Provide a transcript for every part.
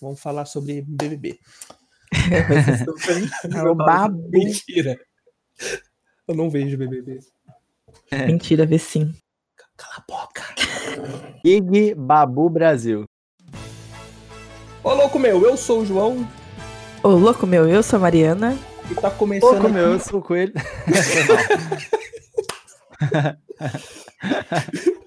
Vamos falar sobre BBB. É o babu. Mentira. Eu não vejo BBB. É. Mentira, vê sim. Cala a boca. Ig Babu Brasil. Ô, louco meu, eu sou o João. Ô, louco meu, eu sou a Mariana. E tá começando. Louco meu, eu sou o Coelho.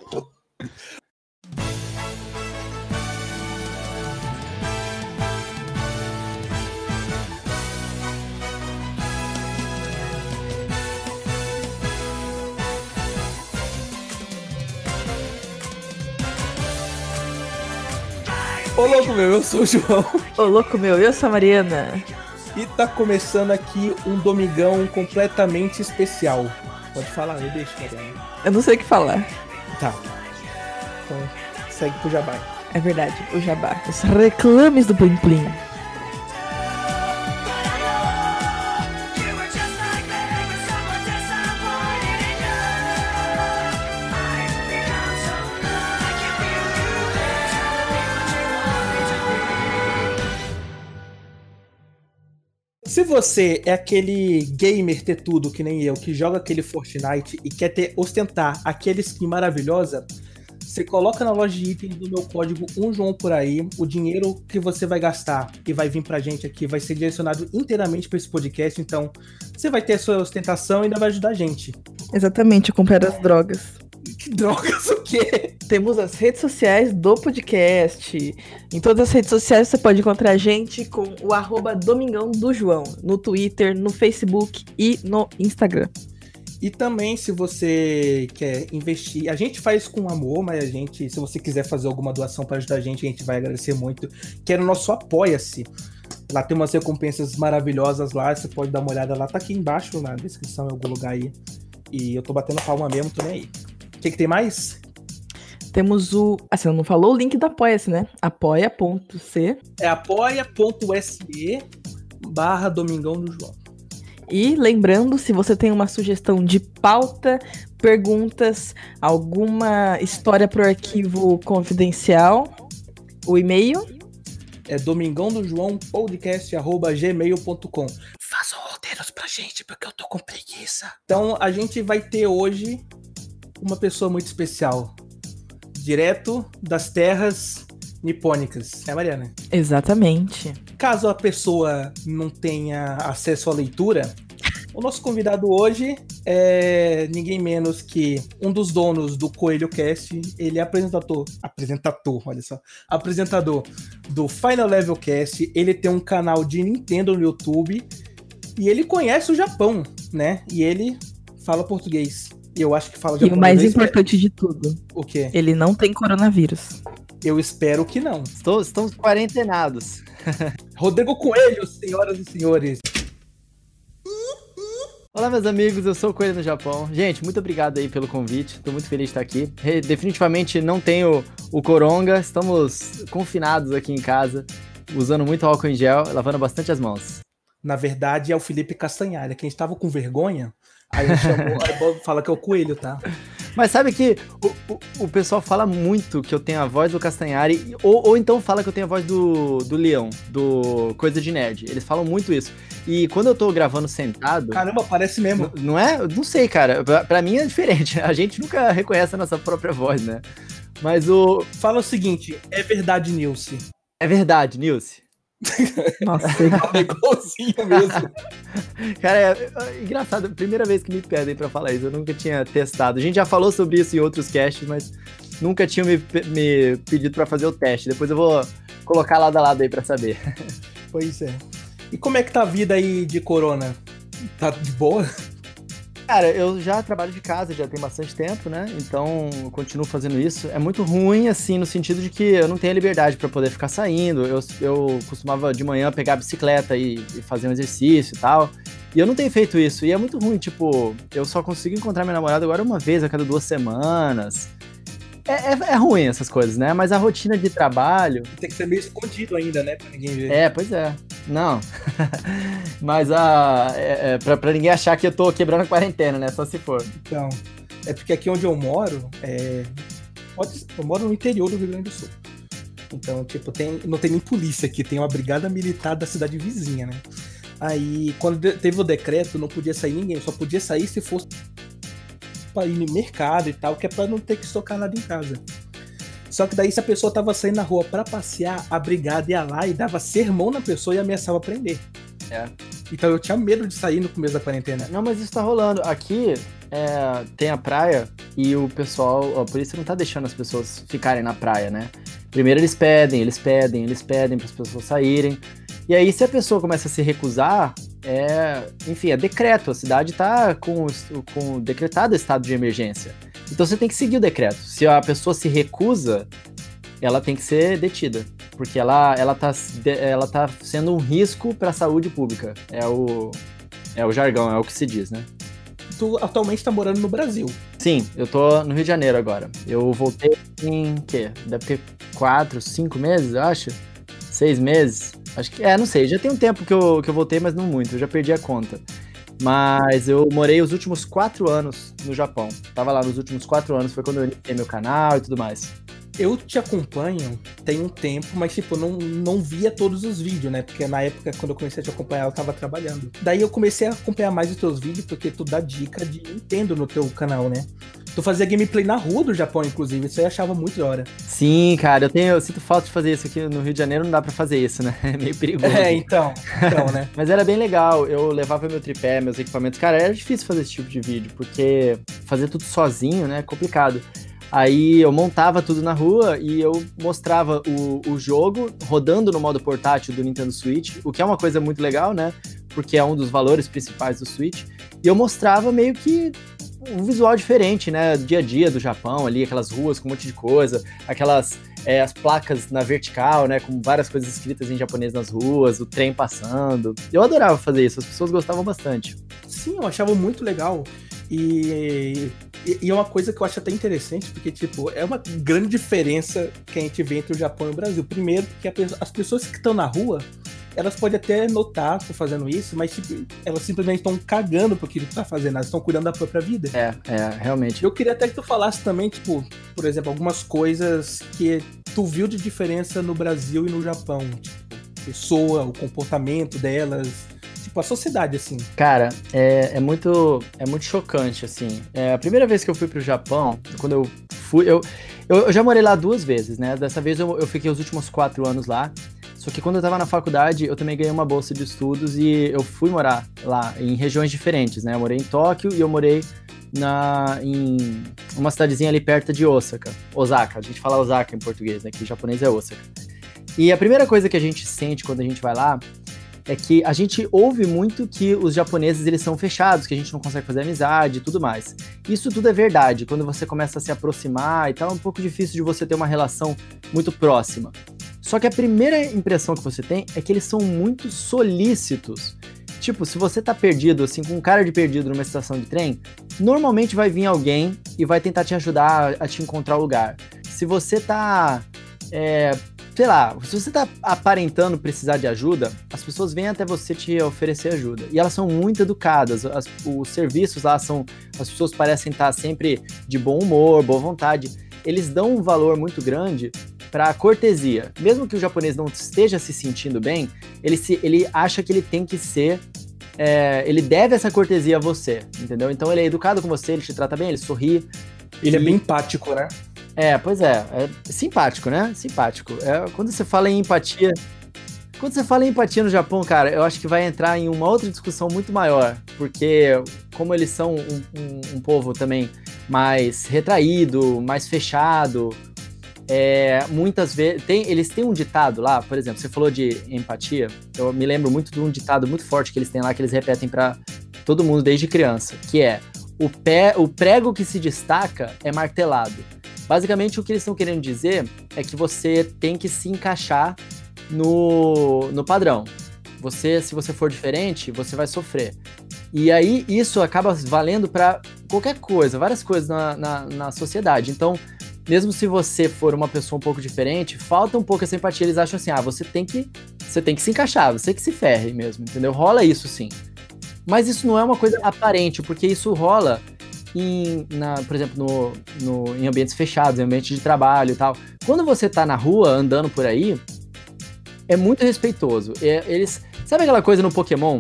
Ô, louco meu, eu sou o João. Ô, louco meu, eu sou a Mariana. E tá começando aqui um domingão completamente especial. Pode falar, eu deixo, Mariana. Eu não sei o que falar. Tá. Então, segue pro Jabá. É verdade, o jabá. Os reclames do Plim Plim. Se você é aquele gamer ter tudo que nem eu, que joga aquele Fortnite e quer ter ostentar aquele skin maravilhosa, você coloca na loja de itens do meu código 1 João por aí, o dinheiro que você vai gastar e vai vir pra gente aqui vai ser direcionado inteiramente para esse podcast, então você vai ter a sua ostentação e ainda vai ajudar a gente. Exatamente, eu comprei as drogas. Que drogas o quê? Temos as redes sociais do podcast. Em todas as redes sociais você pode encontrar a gente com o arroba Domingão do João. No Twitter, no Facebook e no Instagram. E também, se você quer investir, a gente faz com amor, mas a gente, se você quiser fazer alguma doação para ajudar a gente, a gente vai agradecer muito. Que é no nosso Apoia-se. Lá tem umas recompensas maravilhosas lá, você pode dar uma olhada lá, tá aqui embaixo na descrição, em algum lugar aí. E eu tô batendo palma mesmo, tô nem aí. O que, que tem mais? Temos o. Ah, você não falou o link do Apoia-se, né? apoia.c. É apoia.se barra Domingão do João. E lembrando, se você tem uma sugestão de pauta, perguntas, alguma história pro arquivo confidencial, o e-mail É domingão do João podcast arroba gmail.com. Façam roteiros pra gente, porque eu tô com preguiça. Então a gente vai ter hoje uma pessoa muito especial. Direto das terras nipônicas. É, Mariana? Exatamente. Caso a pessoa não tenha acesso à leitura, o nosso convidado hoje é ninguém menos que um dos donos do Coelho Cast. Ele é apresentador, apresentador, olha só, apresentador do Final Level Cast. Ele tem um canal de Nintendo no YouTube e ele conhece o Japão, né? E ele fala português. E eu acho que fala E japonês. o mais importante de tudo, O quê? ele não tem coronavírus. Eu espero que não. Estou, estamos quarentenados. Rodrigo Coelho, senhoras e senhores. Olá, meus amigos, eu sou o Coelho no Japão. Gente, muito obrigado aí pelo convite. Tô muito feliz de estar aqui. Re- Definitivamente não tenho o coronga. Estamos confinados aqui em casa, usando muito álcool em gel, lavando bastante as mãos. Na verdade, é o Felipe Castanhalha, que a gente tava com vergonha. Aí ele chamou, aí fala que é o coelho, tá? Mas sabe que o, o, o pessoal fala muito que eu tenho a voz do Castanhari, ou, ou então fala que eu tenho a voz do, do Leão, do Coisa de Nerd. Eles falam muito isso. E quando eu tô gravando sentado. Caramba, parece mesmo. Não é? Não sei, cara. Pra, pra mim é diferente. A gente nunca reconhece a nossa própria voz, né? Mas o. Fala o seguinte, é verdade, Nilce. É verdade, Nilce. Nossa, É igualzinho mesmo. Cara, é, é engraçado. Primeira vez que me pedem pra falar isso. Eu nunca tinha testado. A gente já falou sobre isso em outros casts, mas nunca tinha me, me pedido pra fazer o teste. Depois eu vou colocar lado a lado aí pra saber. Pois é. E como é que tá a vida aí de corona? Tá de boa? Cara, eu já trabalho de casa já tem bastante tempo, né? Então continuo fazendo isso. É muito ruim, assim, no sentido de que eu não tenho a liberdade pra poder ficar saindo. Eu, eu costumava de manhã pegar a bicicleta e, e fazer um exercício e tal. E eu não tenho feito isso. E é muito ruim, tipo, eu só consigo encontrar minha namorada agora uma vez a cada duas semanas. É, é, é ruim essas coisas, né? Mas a rotina de trabalho. Tem que ser meio escondido ainda, né? Pra ninguém ver. É, pois é. Não. Mas a. É, é, pra, pra ninguém achar que eu tô quebrando a quarentena, né? Só se for. Então, é porque aqui onde eu moro, é... eu moro no interior do Rio Grande do Sul. Então, tipo, tem, não tem nem polícia aqui, tem uma brigada militar da cidade vizinha, né? Aí, quando teve o decreto, não podia sair ninguém, só podia sair se fosse pra ir no mercado e tal, que é pra não ter que estocar nada em casa. Só que daí, se a pessoa tava saindo na rua pra passear, a brigada ia lá e dava sermão na pessoa e ameaçava prender. É. Então eu tinha medo de sair no começo da quarentena. Não, mas isso tá rolando. Aqui é, tem a praia e o pessoal, a polícia não tá deixando as pessoas ficarem na praia, né? Primeiro eles pedem, eles pedem, eles pedem para as pessoas saírem. E aí, se a pessoa começa a se recusar, é, enfim, é decreto. A cidade tá com, o- com decretado estado de emergência. Então você tem que seguir o decreto. Se a pessoa se recusa, ela tem que ser detida. Porque ela, ela, tá, de- ela tá sendo um risco para a saúde pública. É o, é o jargão, é o que se diz, né? Tu atualmente tá morando no Brasil. Sim, eu tô no Rio de Janeiro agora. Eu voltei em quê? Deve ter quatro, cinco meses, eu acho. Seis meses. Acho que. É, não sei. Já tem um tempo que eu, que eu voltei, mas não muito. Eu já perdi a conta. Mas eu morei os últimos quatro anos no Japão. Tava lá nos últimos quatro anos, foi quando eu iniciei meu canal e tudo mais. Eu te acompanho tem um tempo, mas tipo, não, não via todos os vídeos, né? Porque na época, quando eu comecei a te acompanhar, eu tava trabalhando. Daí eu comecei a acompanhar mais os teus vídeos, porque tu dá dica de Nintendo no teu canal, né? Tu fazia gameplay na rua do Japão, inclusive, isso aí eu achava muito da hora. Sim, cara, eu tenho. Eu sinto falta de fazer isso aqui no Rio de Janeiro, não dá pra fazer isso, né? É meio perigoso. É, então. Então, né? Mas era bem legal, eu levava meu tripé, meus equipamentos. Cara, era difícil fazer esse tipo de vídeo, porque fazer tudo sozinho, né, é complicado. Aí eu montava tudo na rua e eu mostrava o, o jogo rodando no modo portátil do Nintendo Switch, o que é uma coisa muito legal, né? Porque é um dos valores principais do Switch. E eu mostrava meio que um visual diferente, né? Dia a dia do Japão ali, aquelas ruas com um monte de coisa, aquelas é, as placas na vertical, né? Com várias coisas escritas em japonês nas ruas, o trem passando. Eu adorava fazer isso, as pessoas gostavam bastante. Sim, eu achava muito legal. E, e, e é uma coisa que eu acho até interessante, porque, tipo, é uma grande diferença que a gente vê entre o Japão e o Brasil. Primeiro, que a as pessoas que estão na rua, elas podem até notar que fazendo isso, mas tipo, elas simplesmente estão cagando pro que tu tá fazendo, elas estão cuidando da própria vida. É, é, realmente. Eu queria até que tu falasse também, tipo, por exemplo, algumas coisas que tu viu de diferença no Brasil e no Japão. Tipo, pessoa, o comportamento delas, tipo, a sociedade, assim. Cara, é, é muito é muito chocante, assim. É, a primeira vez que eu fui pro Japão, quando eu fui, eu, eu, eu já morei lá duas vezes, né? Dessa vez eu, eu fiquei os últimos quatro anos lá. Só que quando eu tava na faculdade, eu também ganhei uma bolsa de estudos e eu fui morar lá em regiões diferentes, né? Eu morei em Tóquio e eu morei na, em uma cidadezinha ali perto de Osaka. Osaka, a gente fala Osaka em português, né? Que em japonês é Osaka. E a primeira coisa que a gente sente quando a gente vai lá é que a gente ouve muito que os japoneses eles são fechados, que a gente não consegue fazer amizade e tudo mais. Isso tudo é verdade. Quando você começa a se aproximar e tal, é um pouco difícil de você ter uma relação muito próxima. Só que a primeira impressão que você tem é que eles são muito solícitos. Tipo, se você tá perdido, assim, com um cara de perdido numa estação de trem, normalmente vai vir alguém e vai tentar te ajudar a te encontrar o lugar. Se você tá. é, sei lá, se você tá aparentando precisar de ajuda, as pessoas vêm até você te oferecer ajuda. E elas são muito educadas. as- os serviços lá são. As pessoas parecem estar sempre de bom humor, boa vontade. Eles dão um valor muito grande para a cortesia. Mesmo que o japonês não esteja se sentindo bem, ele, se, ele acha que ele tem que ser. é, ele deve essa cortesia a você, entendeu? Então ele é educado com você, ele te trata bem, ele sorri. Ele é E- bem empático, né? É, pois é, é simpático, né? Simpático. É, quando você fala em empatia. Quando você fala em empatia no Japão, cara, eu acho que vai entrar em uma outra discussão muito maior. Porque, como eles são um, um- um povo também mais retraído, mais fechado, é, muitas vezes. Tem, eles têm um ditado lá, por exemplo, você falou de empatia. Eu me lembro muito de um ditado muito forte que eles têm lá, que eles repetem pra todo mundo desde criança, que é o, pé, o prego que se destaca é martelado. Basicamente, o que eles estão querendo dizer é que você tem que se encaixar no, no padrão. Você, se você for diferente, você vai sofrer. E aí, isso acaba valendo para qualquer coisa, várias coisas na, na, na sociedade. Então, mesmo se você for uma pessoa um pouco diferente, falta um pouco essa empatia. Eles acham assim, ah, você tem que, você tem que se encaixar, você que se ferre mesmo, entendeu? Rola isso sim. Mas isso não é uma coisa aparente, porque isso rola em, na, por exemplo, no, no, em ambientes fechados, em ambientes de trabalho e tal. Quando você tá na rua, andando por aí, é muito respeitoso. É, eles. Sabe aquela coisa no Pokémon?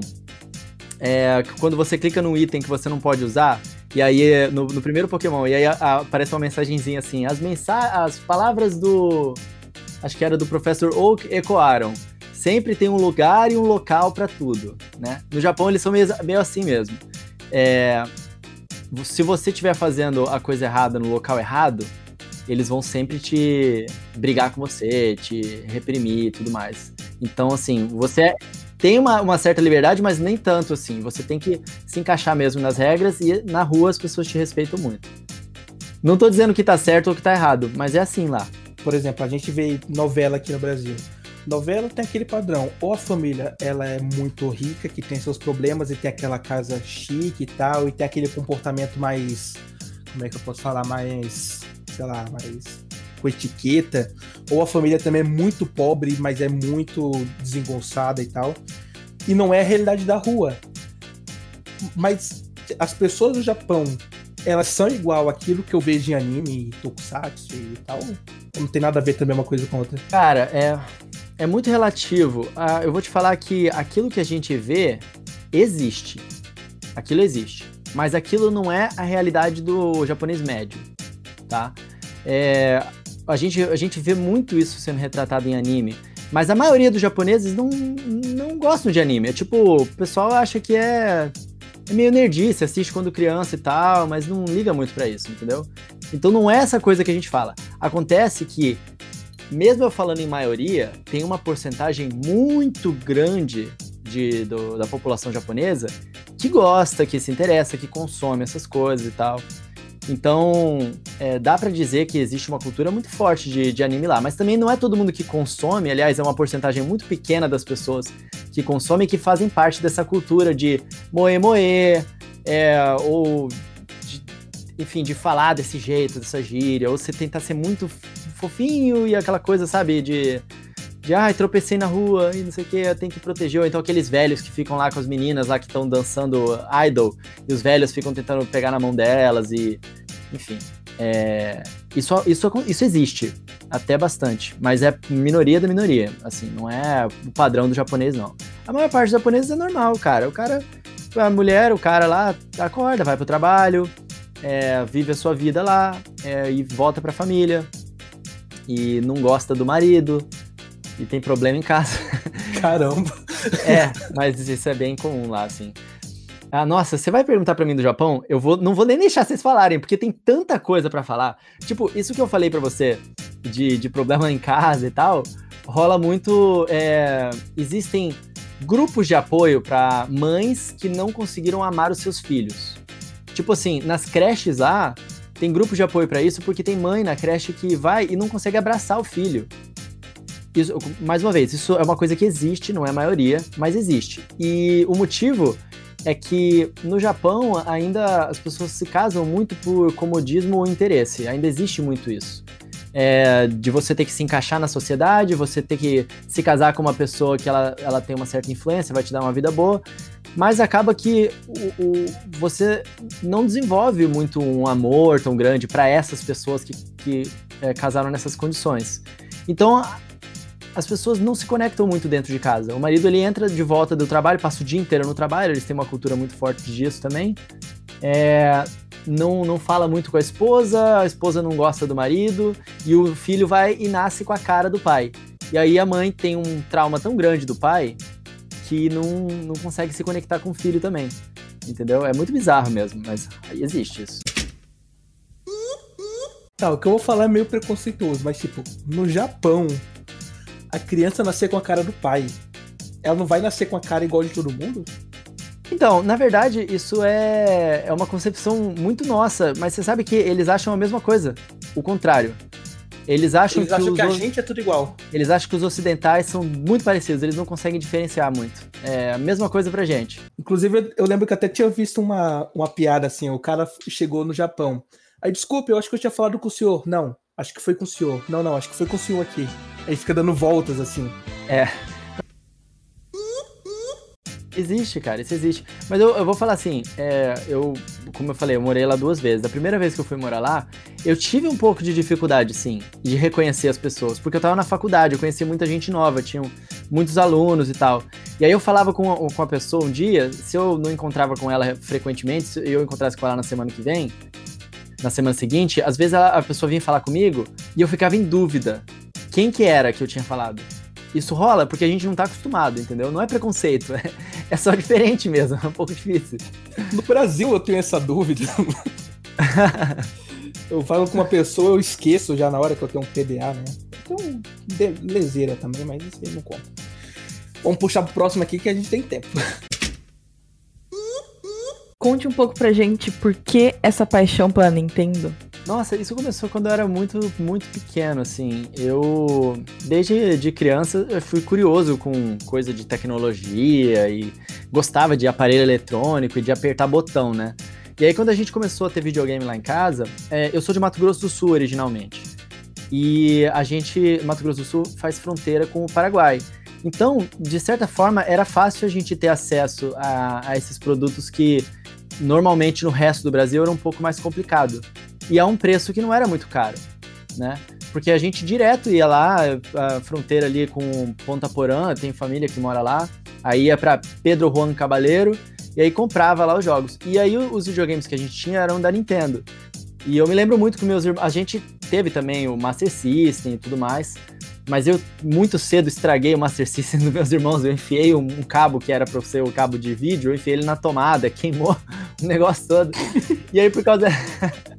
É, quando você clica num item que você não pode usar, e aí no, no primeiro Pokémon, e aí a- a- aparece uma mensagenzinha assim: as, mensa as palavras do. Acho que era do Professor Oak ecoaram. Sempre tem um lugar e um local pra tudo, né? No Japão eles são meio, meio assim mesmo. É, se você estiver fazendo a coisa errada no local errado, eles vão sempre te brigar com você, te reprimir e tudo mais. Então, assim, você tem uma, uma certa liberdade, mas nem tanto assim. Você tem que se encaixar mesmo nas regras e na rua as pessoas te respeitam muito. Não tô dizendo que tá certo ou que tá errado, mas é assim lá. Por exemplo, a gente vê novela aqui no Brasil. Novela tem aquele padrão, ou a família ela é muito rica, que tem seus problemas e tem aquela casa chique e tal, e tem aquele comportamento mais, como é que eu posso falar, mais, sei lá, mais com etiqueta, ou a família também é muito pobre, mas é muito desengonçada e tal, e não é a realidade da rua. Mas as pessoas do Japão, elas são igual àquilo que eu vejo em anime, tokusatsu e tal, não tem nada a ver também uma coisa com outra. Cara, é, é muito relativo. Ah, eu vou te falar que aquilo que a gente vê existe. Aquilo existe. Mas aquilo não é a realidade do japonês médio, tá? É, a, gente, a gente vê muito isso sendo retratado em anime. Mas a maioria dos japoneses não, não gostam de anime. É tipo, o pessoal acha que é, é meio nerdice, assiste quando criança e tal, mas não liga muito pra isso, entendeu? Então não é essa coisa que a gente fala. Acontece que, mesmo eu falando em maioria, tem uma porcentagem muito grande de, do- da população japonesa que gosta, que se interessa, que consome essas coisas e tal. Então, é, dá pra dizer que existe uma cultura muito forte de, de anime lá, mas também não é todo mundo que consome, aliás, é uma porcentagem muito pequena das pessoas que consomem que fazem parte dessa cultura de moe moe, é, ou de- enfim, de falar desse jeito, dessa gíria, ou você tentar ser muito fofinho e aquela coisa, sabe, de de ai, tropecei na rua e não sei o que, tenho que proteger. Ou então aqueles velhos que ficam lá com as meninas lá que estão dançando idol e os velhos ficam tentando pegar na mão delas e. Enfim. é, isso, isso, isso existe até bastante, mas é minoria da minoria. Assim, não é o padrão do japonês, não. A maior parte dos japoneses é normal, cara. O cara, a mulher, o cara lá acorda, vai pro trabalho, é, vive a sua vida lá é, e volta pra família. E não gosta do marido, e tem problema em casa. Caramba. É, mas isso é bem comum lá, assim. Ah, nossa, você vai perguntar pra mim do Japão? Eu vou, não vou nem deixar vocês falarem, porque tem tanta coisa pra falar. Tipo, isso que eu falei pra você de, de problema em casa e tal, rola muito. é, existem grupos de apoio pra mães que não conseguiram amar os seus filhos. Tipo assim, nas creches lá, tem grupo de apoio pra isso, porque tem mãe na creche que vai e não consegue abraçar o filho. Isso, mais uma vez, isso é uma coisa que existe, não é a maioria, mas existe. E o motivo é que no Japão ainda as pessoas se casam muito por comodismo ou interesse. Ainda existe muito isso. É, de você ter que se encaixar na sociedade, você ter que se casar com uma pessoa que ela, ela tem uma certa influência, vai te dar uma vida boa, mas acaba que o, o- você não desenvolve muito um amor tão grande para essas pessoas que, que é, casaram nessas condições. Então as pessoas não se conectam muito dentro de casa. O marido ele entra de volta do trabalho, passa o dia inteiro no trabalho, eles têm uma cultura muito forte disso também. É, não, não fala muito com a esposa, a esposa não gosta do marido, e o filho vai e nasce com a cara do pai. E aí a mãe tem um trauma tão grande do pai que não, não consegue se conectar com o filho também. Entendeu? É muito bizarro mesmo, mas existe isso. Tá, o que eu vou falar é meio preconceituoso, mas tipo, no Japão, a criança nascer com a cara do pai. Ela não vai nascer com a cara igual de todo mundo? Então, na verdade, isso é, é uma concepção muito nossa, mas você sabe que eles acham a mesma coisa. O contrário. Eles acham, Eles que, acham que a o- gente é tudo igual. eles acham que os ocidentais são muito parecidos, eles não conseguem diferenciar muito. É a mesma coisa pra gente. Inclusive, eu- eu lembro que até tinha visto uma, uma piada assim, o cara chegou no Japão. Aí, desculpe, eu acho que eu tinha falado com o senhor. Não, acho que foi com o senhor. Não, não, acho que foi com o senhor aqui. Aí fica dando voltas assim. É. Existe, cara, isso existe. Mas eu, eu vou falar assim, é, eu, como eu falei, eu morei lá duas vezes. A primeira vez que eu fui morar lá, eu tive um pouco de dificuldade, sim, de reconhecer as pessoas, porque eu tava na faculdade, eu conhecia muita gente nova, tinham muitos alunos e tal. E aí eu falava com, a- com a pessoa um dia, se eu não encontrava com ela frequentemente, se eu encontrasse com ela na semana que vem, na semana seguinte, às vezes a, a pessoa vinha falar comigo e eu ficava em dúvida. Quem que era que eu tinha falado? Isso rola porque a gente não tá acostumado, entendeu? Não é preconceito, é, é só diferente mesmo, é um pouco difícil. No Brasil eu tenho essa dúvida. eu falo com uma pessoa, eu esqueço já na hora que eu tenho um PDA, né? Então, leseira também, mas isso aí não conta. Vamos puxar pro próximo aqui que a gente tem tempo. Conte um pouco pra gente por que essa paixão pela Nintendo. Nossa, isso começou quando eu era muito, muito pequeno, assim. Eu, desde de criança, eu fui curioso com coisa de tecnologia e gostava de aparelho eletrônico e de apertar botão, né? E aí, quando a gente começou a ter videogame lá em casa, é, eu sou de Mato Grosso do Sul originalmente. E a gente, Mato Grosso do Sul, faz fronteira com o Paraguai. Então, de certa forma, era fácil a gente ter acesso a, a esses produtos que normalmente no resto do Brasil era um pouco mais complicado e a um preço que não era muito caro, né? Porque a gente direto ia lá, a fronteira ali com Ponta Porã, tem família que mora lá, aí ia para Pedro Juan Cabaleiro e aí comprava lá os jogos. E aí os videogames que a gente tinha eram da Nintendo. E eu me lembro muito que meus irmãos, a gente teve também o Master System e tudo mais, mas eu muito cedo estraguei o Master System dos meus irmãos, eu enfiei um, um cabo que era para ser o cabo de vídeo, eu enfiei ele na tomada, queimou o negócio todo. E aí por causa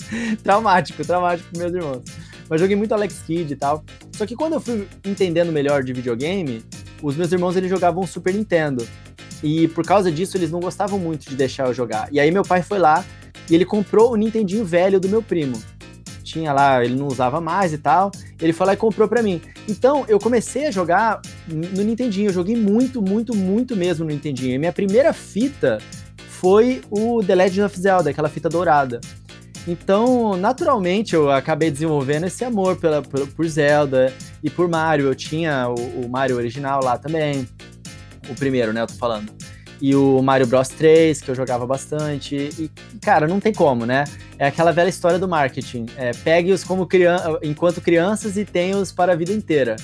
traumático, traumático para meus irmãos. Mas joguei muito Alex Kidd e tal. Só que quando eu fui entendendo melhor de videogame, os meus irmãos eles jogavam Super Nintendo. E por causa disso eles não gostavam muito de deixar eu jogar. E aí meu pai foi lá e ele comprou o Nintendinho velho do meu primo. Tinha lá, ele não usava mais e tal. Ele foi lá e comprou pra mim. Então eu comecei a jogar no Nintendinho. Eu joguei muito, muito, muito mesmo no Nintendinho. E minha primeira fita foi o The Legend of Zelda, aquela fita dourada. Então, naturalmente, eu acabei desenvolvendo esse amor pela, por, por Zelda e por Mario. Eu tinha o, o Mario original lá também. O primeiro, né? Eu tô falando. E o Mario Bros 3, que eu jogava bastante. E, cara, não tem como, né? É aquela velha história do marketing. É, Pegue-os como crian enquanto crianças e tenha-os para a vida inteira.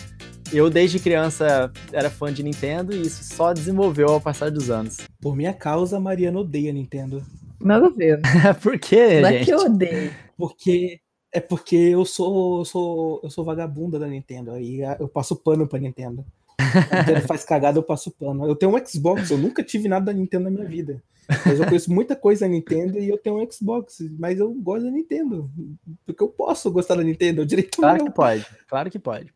Eu, desde criança, era fã de Nintendo e isso só desenvolveu ao passar dos anos. Por minha causa, a Mariana odeia Nintendo. Nada a ver. Por quê, Não é gente? que eu odeio. Porque é porque eu sou, eu sou eu sou vagabunda da Nintendo. Aí eu passo pano pra Nintendo. A Nintendo faz cagada, eu passo pano. Eu tenho um Xbox, eu nunca tive nada da Nintendo na minha vida. Mas eu conheço muita coisa da Nintendo e eu tenho um Xbox, mas eu gosto da Nintendo. Porque eu posso gostar da Nintendo, é o direito Claro meu. que pode, claro que pode.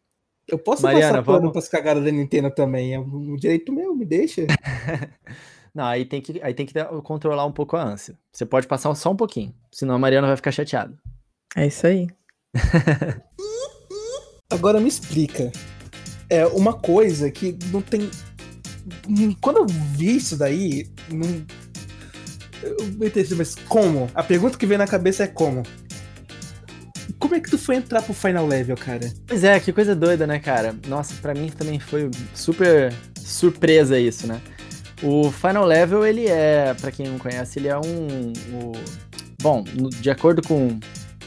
Eu posso Mariana, passar pano vamos- pras cagadas da Nintendo também. É um direito meu, me deixa. Não, aí tem que, aí tem que dar- controlar um pouco a ânsia. Você pode passar só um pouquinho, senão a Mariana vai ficar chateada. É isso aí. Agora me explica. É uma coisa que não tem. Hum, Quando eu vi isso daí, não. Eu me entendi, mas como? A pergunta que vem na cabeça é como? Como é que tu foi entrar pro Final Level, cara? Pois é, que coisa doida, né, cara? Nossa, pra mim também foi super surpresa isso, né? O Final Level, ele é, pra quem não conhece, ele é um. o- bom, de acordo com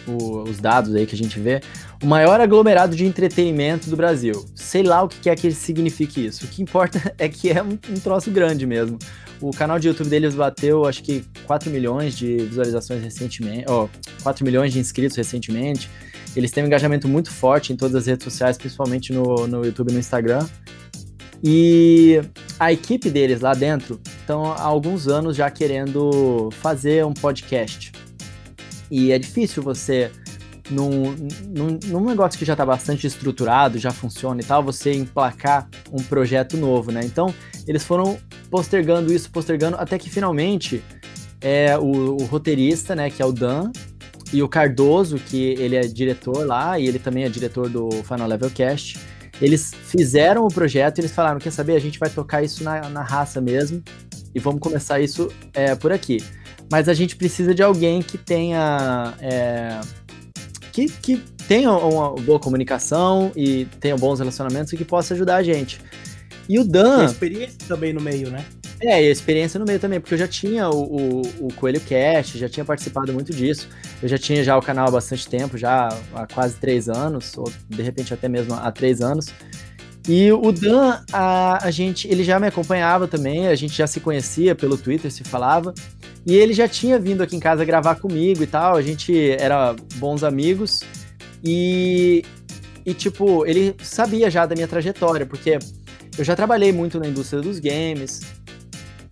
o- os dados aí que a gente vê, o maior aglomerado de entretenimento do Brasil. Sei lá o que que é que signifique isso. O que importa é que é um, um troço grande mesmo. O canal de YouTube deles bateu, acho que 4 milhões de visualizações recentemente, ó, 4 milhões de inscritos recentemente. Eles têm um engajamento muito forte em todas as redes sociais, principalmente no, no YouTube e no Instagram. E a equipe deles lá dentro estão há alguns anos já querendo fazer um podcast. E é difícil você, num, num, num negócio que já está bastante estruturado, já funciona e tal, você emplacar um projeto novo, né? Então, eles foram postergando isso, postergando, até que finalmente é o, o roteirista, né, que é o Dan, e o Cardoso, que ele é diretor lá, e ele também é diretor do Final Level Cast, eles fizeram o projeto e eles falaram, quer saber, a gente vai tocar isso na, na raça mesmo, e vamos começar isso é, por aqui. Mas a gente precisa de alguém que tenha... é, que, que tenha uma boa comunicação e tenha bons relacionamentos e que possa ajudar a gente. E o Tem Dan... experiência também no meio, né? É, e a experiência no meio também, porque eu já tinha o, o, o Coelho Cast, já tinha participado muito disso. Eu já tinha já o canal há bastante tempo, já há quase três anos, ou de repente até mesmo há três anos. E o Dan, a, a gente, ele já me acompanhava também, a gente já se conhecia pelo Twitter, se falava. E ele já tinha vindo aqui em casa gravar comigo e tal, a gente era bons amigos. E, e tipo, ele sabia já da minha trajetória, porque eu já trabalhei muito na indústria dos games,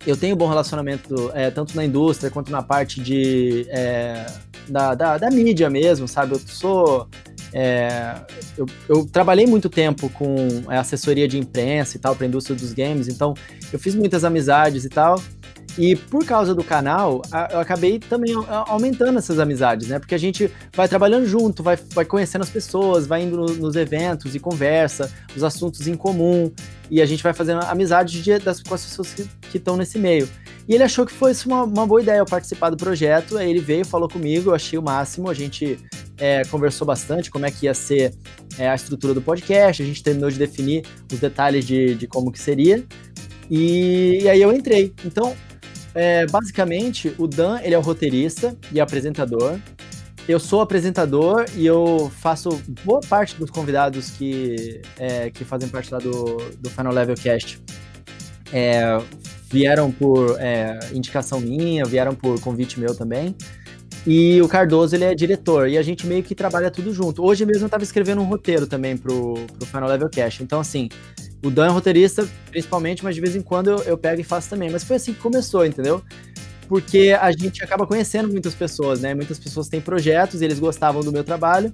eu tenho bom relacionamento é, tanto na indústria quanto na parte de é, da, da, da, mídia mesmo, sabe? Eu sou é, eu, eu, trabalhei muito tempo com assessoria de imprensa e tal para a indústria dos games, então eu fiz muitas amizades e tal. E por causa do canal, eu acabei também aumentando essas amizades, né? Porque a gente vai trabalhando junto, vai, vai conhecendo as pessoas, vai indo no, nos eventos e conversa, os assuntos em comum, e a gente vai fazendo amizade de, das, com as pessoas que estão nesse meio. E ele achou que foi uma, uma boa ideia eu participar do projeto, aí ele veio, falou comigo, eu achei o máximo, a gente é, conversou bastante como é que ia ser é, a estrutura do podcast, a gente terminou de definir os detalhes de, de como que seria, e, e aí eu entrei. Então, é, basicamente, o Dan, ele é o roteirista e apresentador. Eu sou apresentador e eu faço boa parte dos convidados que, é, que fazem parte lá do, do Final Level Cast. É, vieram por é, indicação minha, vieram por convite meu também. E o Cardoso, ele é diretor, e a gente meio que trabalha tudo junto. Hoje mesmo eu estava escrevendo um roteiro também pro, pro Final Level Cast. Então, assim, o Dan é roteirista, principalmente, mas de vez em quando eu, eu pego e faço também. Mas foi assim que começou, entendeu? Porque a gente acaba conhecendo muitas pessoas, né? Muitas pessoas têm projetos e eles gostavam do meu trabalho.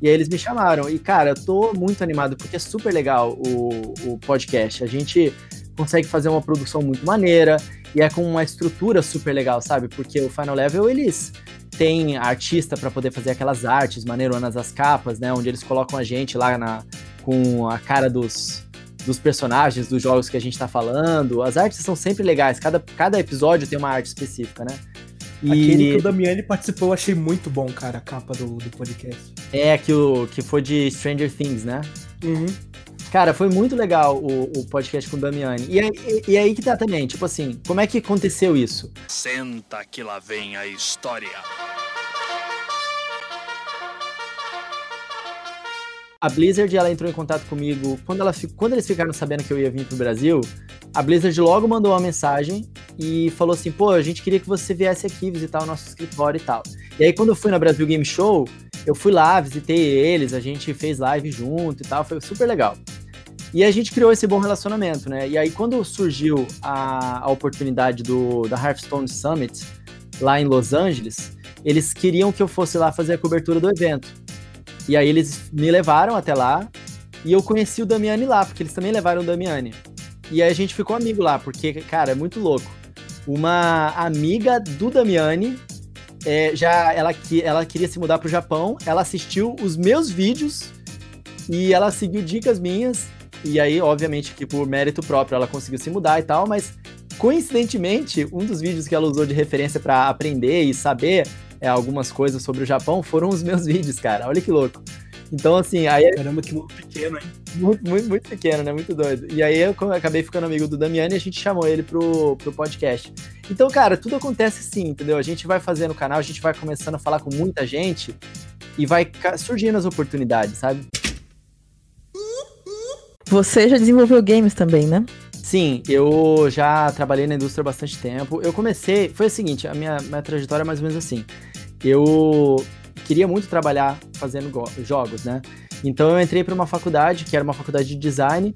E aí eles me chamaram. E, cara, eu tô muito animado, porque é super legal o, o podcast. A gente consegue fazer uma produção muito maneira e é com uma estrutura super legal, sabe? Porque o Final Level, eles têm artista para poder fazer aquelas artes maneironas, as capas, né? Onde eles colocam a gente lá na, com a cara dos, dos personagens dos jogos que a gente tá falando. As artes são sempre legais, cada, cada episódio tem uma arte específica, né? E... Aquele que o Damiani participou, eu achei muito bom, cara, a capa do, do podcast. É, que, o, que foi de Stranger Things, né? Uhum. Cara, foi muito legal o, o podcast com o Damiani. E, e, e aí que tá também, tipo assim, como é que aconteceu isso? Senta que lá vem a história. A Blizzard, ela entrou em contato comigo quando, ela, quando eles ficaram sabendo que eu ia vir pro Brasil. A Blizzard logo mandou uma mensagem e falou assim: pô, a gente queria que você viesse aqui visitar o nosso escritório e tal. E aí, quando eu fui na Brasil Game Show, eu fui lá, visitei eles, a gente fez live junto e tal, foi super legal. E a gente criou esse bom relacionamento, né? E aí, quando surgiu a, a oportunidade do, da Hearthstone Summit, lá em Los Angeles, eles queriam que eu fosse lá fazer a cobertura do evento. E aí eles me levaram até lá e eu conheci o Damiani lá, porque eles também levaram o Damiani. E aí a gente ficou amigo lá, porque, cara, é muito louco. Uma amiga do Damiani, é, já ela, ela queria se mudar pro Japão, ela assistiu os meus vídeos e ela seguiu dicas minhas. E aí, obviamente, que por mérito próprio ela conseguiu se mudar e tal, mas coincidentemente, um dos vídeos que ela usou de referência para aprender e saber é, algumas coisas sobre o Japão foram os meus vídeos, cara. Olha que louco. Então, assim, aí. Caramba, que mundo pequeno, hein? Muito, muito, muito pequeno, né? Muito doido. E aí eu acabei ficando amigo do Damiani e a gente chamou ele pro, pro podcast. Então, cara, tudo acontece assim, entendeu? A gente vai fazendo o canal, a gente vai começando a falar com muita gente e vai surgindo as oportunidades, sabe? Você já desenvolveu games também, né? Sim, eu já trabalhei na indústria há bastante tempo. Eu comecei, foi o seguinte, a minha, minha trajetória é mais ou menos assim. Eu queria muito trabalhar fazendo jogos, né? Então eu entrei para uma faculdade, que era uma faculdade de design,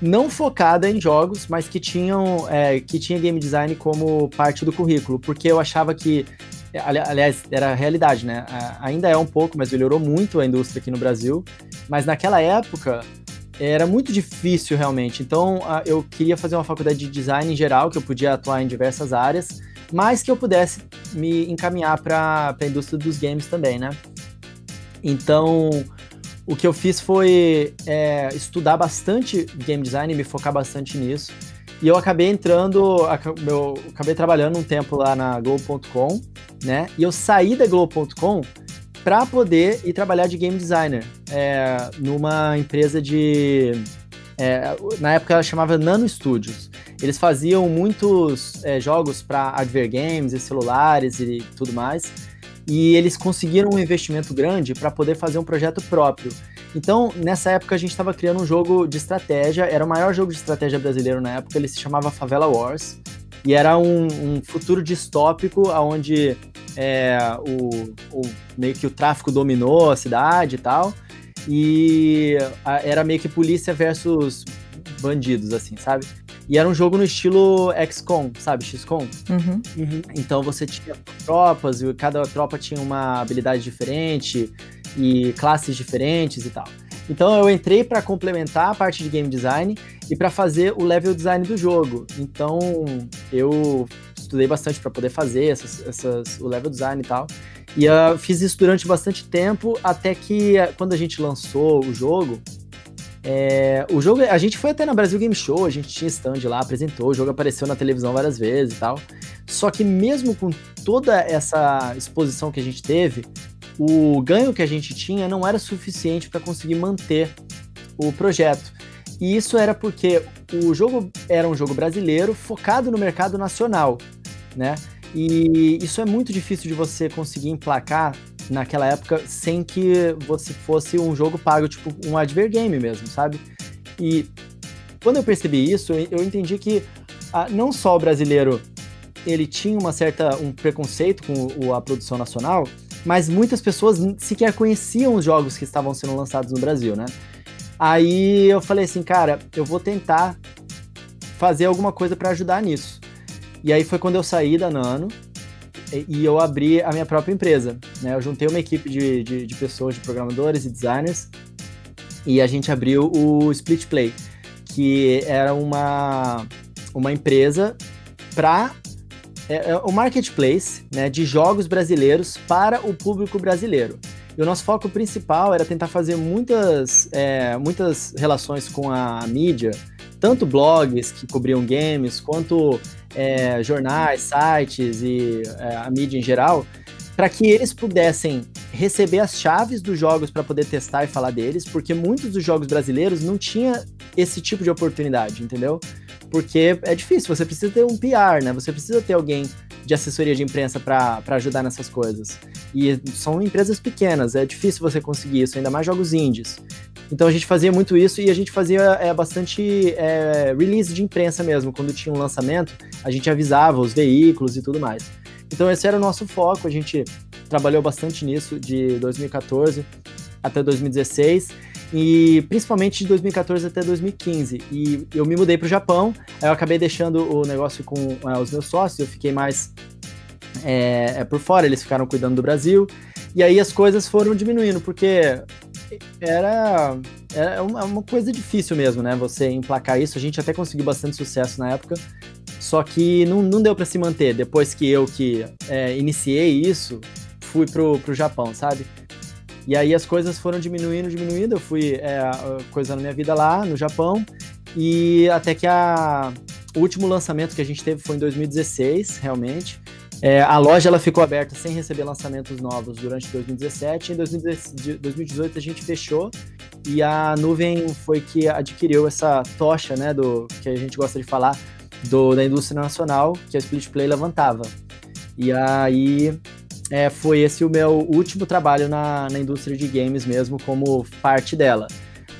não focada em jogos, mas que, tinham, é, que tinha game design como parte do currículo, porque eu achava que, aliás, era a realidade, né? Ainda é um pouco, mas melhorou muito a indústria aqui no Brasil, mas naquela época era muito difícil realmente. Então eu queria fazer uma faculdade de design em geral, que eu podia atuar em diversas áreas, mas que eu pudesse me encaminhar para a indústria dos games também, né? Então, o que eu fiz foi é, estudar bastante game design, me focar bastante nisso. E eu acabei entrando, eu acabei trabalhando um tempo lá na Globo.com, né? E eu saí da Globo.com para poder ir trabalhar de game designer é, numa empresa de. É, na época ela chamava Nano Studios. Eles faziam muitos é, jogos para Adver Games e celulares e tudo mais. E eles conseguiram um investimento grande para poder fazer um projeto próprio. Então, nessa época, a gente estava criando um jogo de estratégia. Era o maior jogo de estratégia brasileiro na época. Ele se chamava Favela Wars. E era um, um futuro distópico, onde é, o, o, meio que o tráfico dominou a cidade e tal. E a- era meio que polícia versus bandidos, assim, sabe? E era um jogo no estilo XCOM, sabe? XCOM. Uhum. Então você tinha tropas e cada tropa tinha uma habilidade diferente e classes diferentes e tal. Então eu entrei para complementar a parte de game design e para fazer o level design do jogo. Então eu estudei bastante para poder fazer essas, essas- o level design e tal. E eu fiz isso durante bastante tempo até que eh, quando a gente lançou o jogo, é, o jogo, a gente foi até na Brasil Game Show, a gente tinha stand lá, apresentou, o jogo apareceu na televisão várias vezes e tal. Só que mesmo com toda essa exposição que a gente teve, o ganho que a gente tinha não era suficiente para conseguir manter o projeto. E isso era porque o jogo era um jogo brasileiro focado no mercado nacional, né? E isso é muito difícil de você conseguir emplacar naquela época sem que você fosse um jogo pago, tipo um adver game mesmo, sabe? E quando eu percebi isso, eu entendi que ah, não só o brasileiro ele tinha uma certa um preconceito com a produção nacional, mas muitas pessoas sequer conheciam os jogos que estavam sendo lançados no Brasil, né? Aí eu falei assim, cara, eu vou tentar fazer alguma coisa para ajudar nisso. E aí foi quando eu saí da Nano e- eu abri a minha própria empresa. Né? Eu juntei uma equipe de, de, de pessoas, de programadores e designers, e a gente abriu o Split Play, que era uma, uma empresa para é, é o marketplace né, de jogos brasileiros para o público brasileiro. E o nosso foco principal era tentar fazer muitas, é, muitas relações com a mídia, tanto blogs que cobriam games, quanto é, jornais, sites e é, a mídia em geral, para que eles pudessem receber as chaves dos jogos para poder testar e falar deles, porque muitos dos jogos brasileiros não tinha esse tipo de oportunidade, entendeu? Porque é difícil, você precisa ter um PR, né? Você precisa ter alguém de assessoria de imprensa para ajudar nessas coisas. E são empresas pequenas, é difícil você conseguir isso, ainda mais jogos indies. Então a gente fazia muito isso e a gente fazia é, bastante é, release de imprensa mesmo. Quando tinha um lançamento, a gente avisava os veículos e tudo mais. Então esse era o nosso foco, a gente trabalhou bastante nisso de 2014 até 2016 e principalmente de 2014 até 2015. E eu me mudei para o Japão, eu acabei deixando o negócio com é, os meus sócios, eu fiquei mais é, é, por fora, eles ficaram cuidando do Brasil, e aí as coisas foram diminuindo, porque era, era uma, uma coisa difícil mesmo, né? Você emplacar isso, a gente até conseguiu bastante sucesso na época, só que não, não deu para se manter. Depois que eu que é, iniciei isso, fui pro, pro Japão, sabe? E aí as coisas foram diminuindo, diminuindo. Eu fui é, coisando minha vida lá no Japão. E até que a, o último lançamento que a gente teve foi em 2016, realmente. É, a loja ela ficou aberta sem receber lançamentos novos durante 2017. Em 2018 a gente fechou e a nuvem foi que adquiriu essa tocha, né, do que a gente gosta de falar do, da indústria nacional que a Split Play levantava. E aí é, foi esse o meu último trabalho na, na indústria de games mesmo, como parte dela.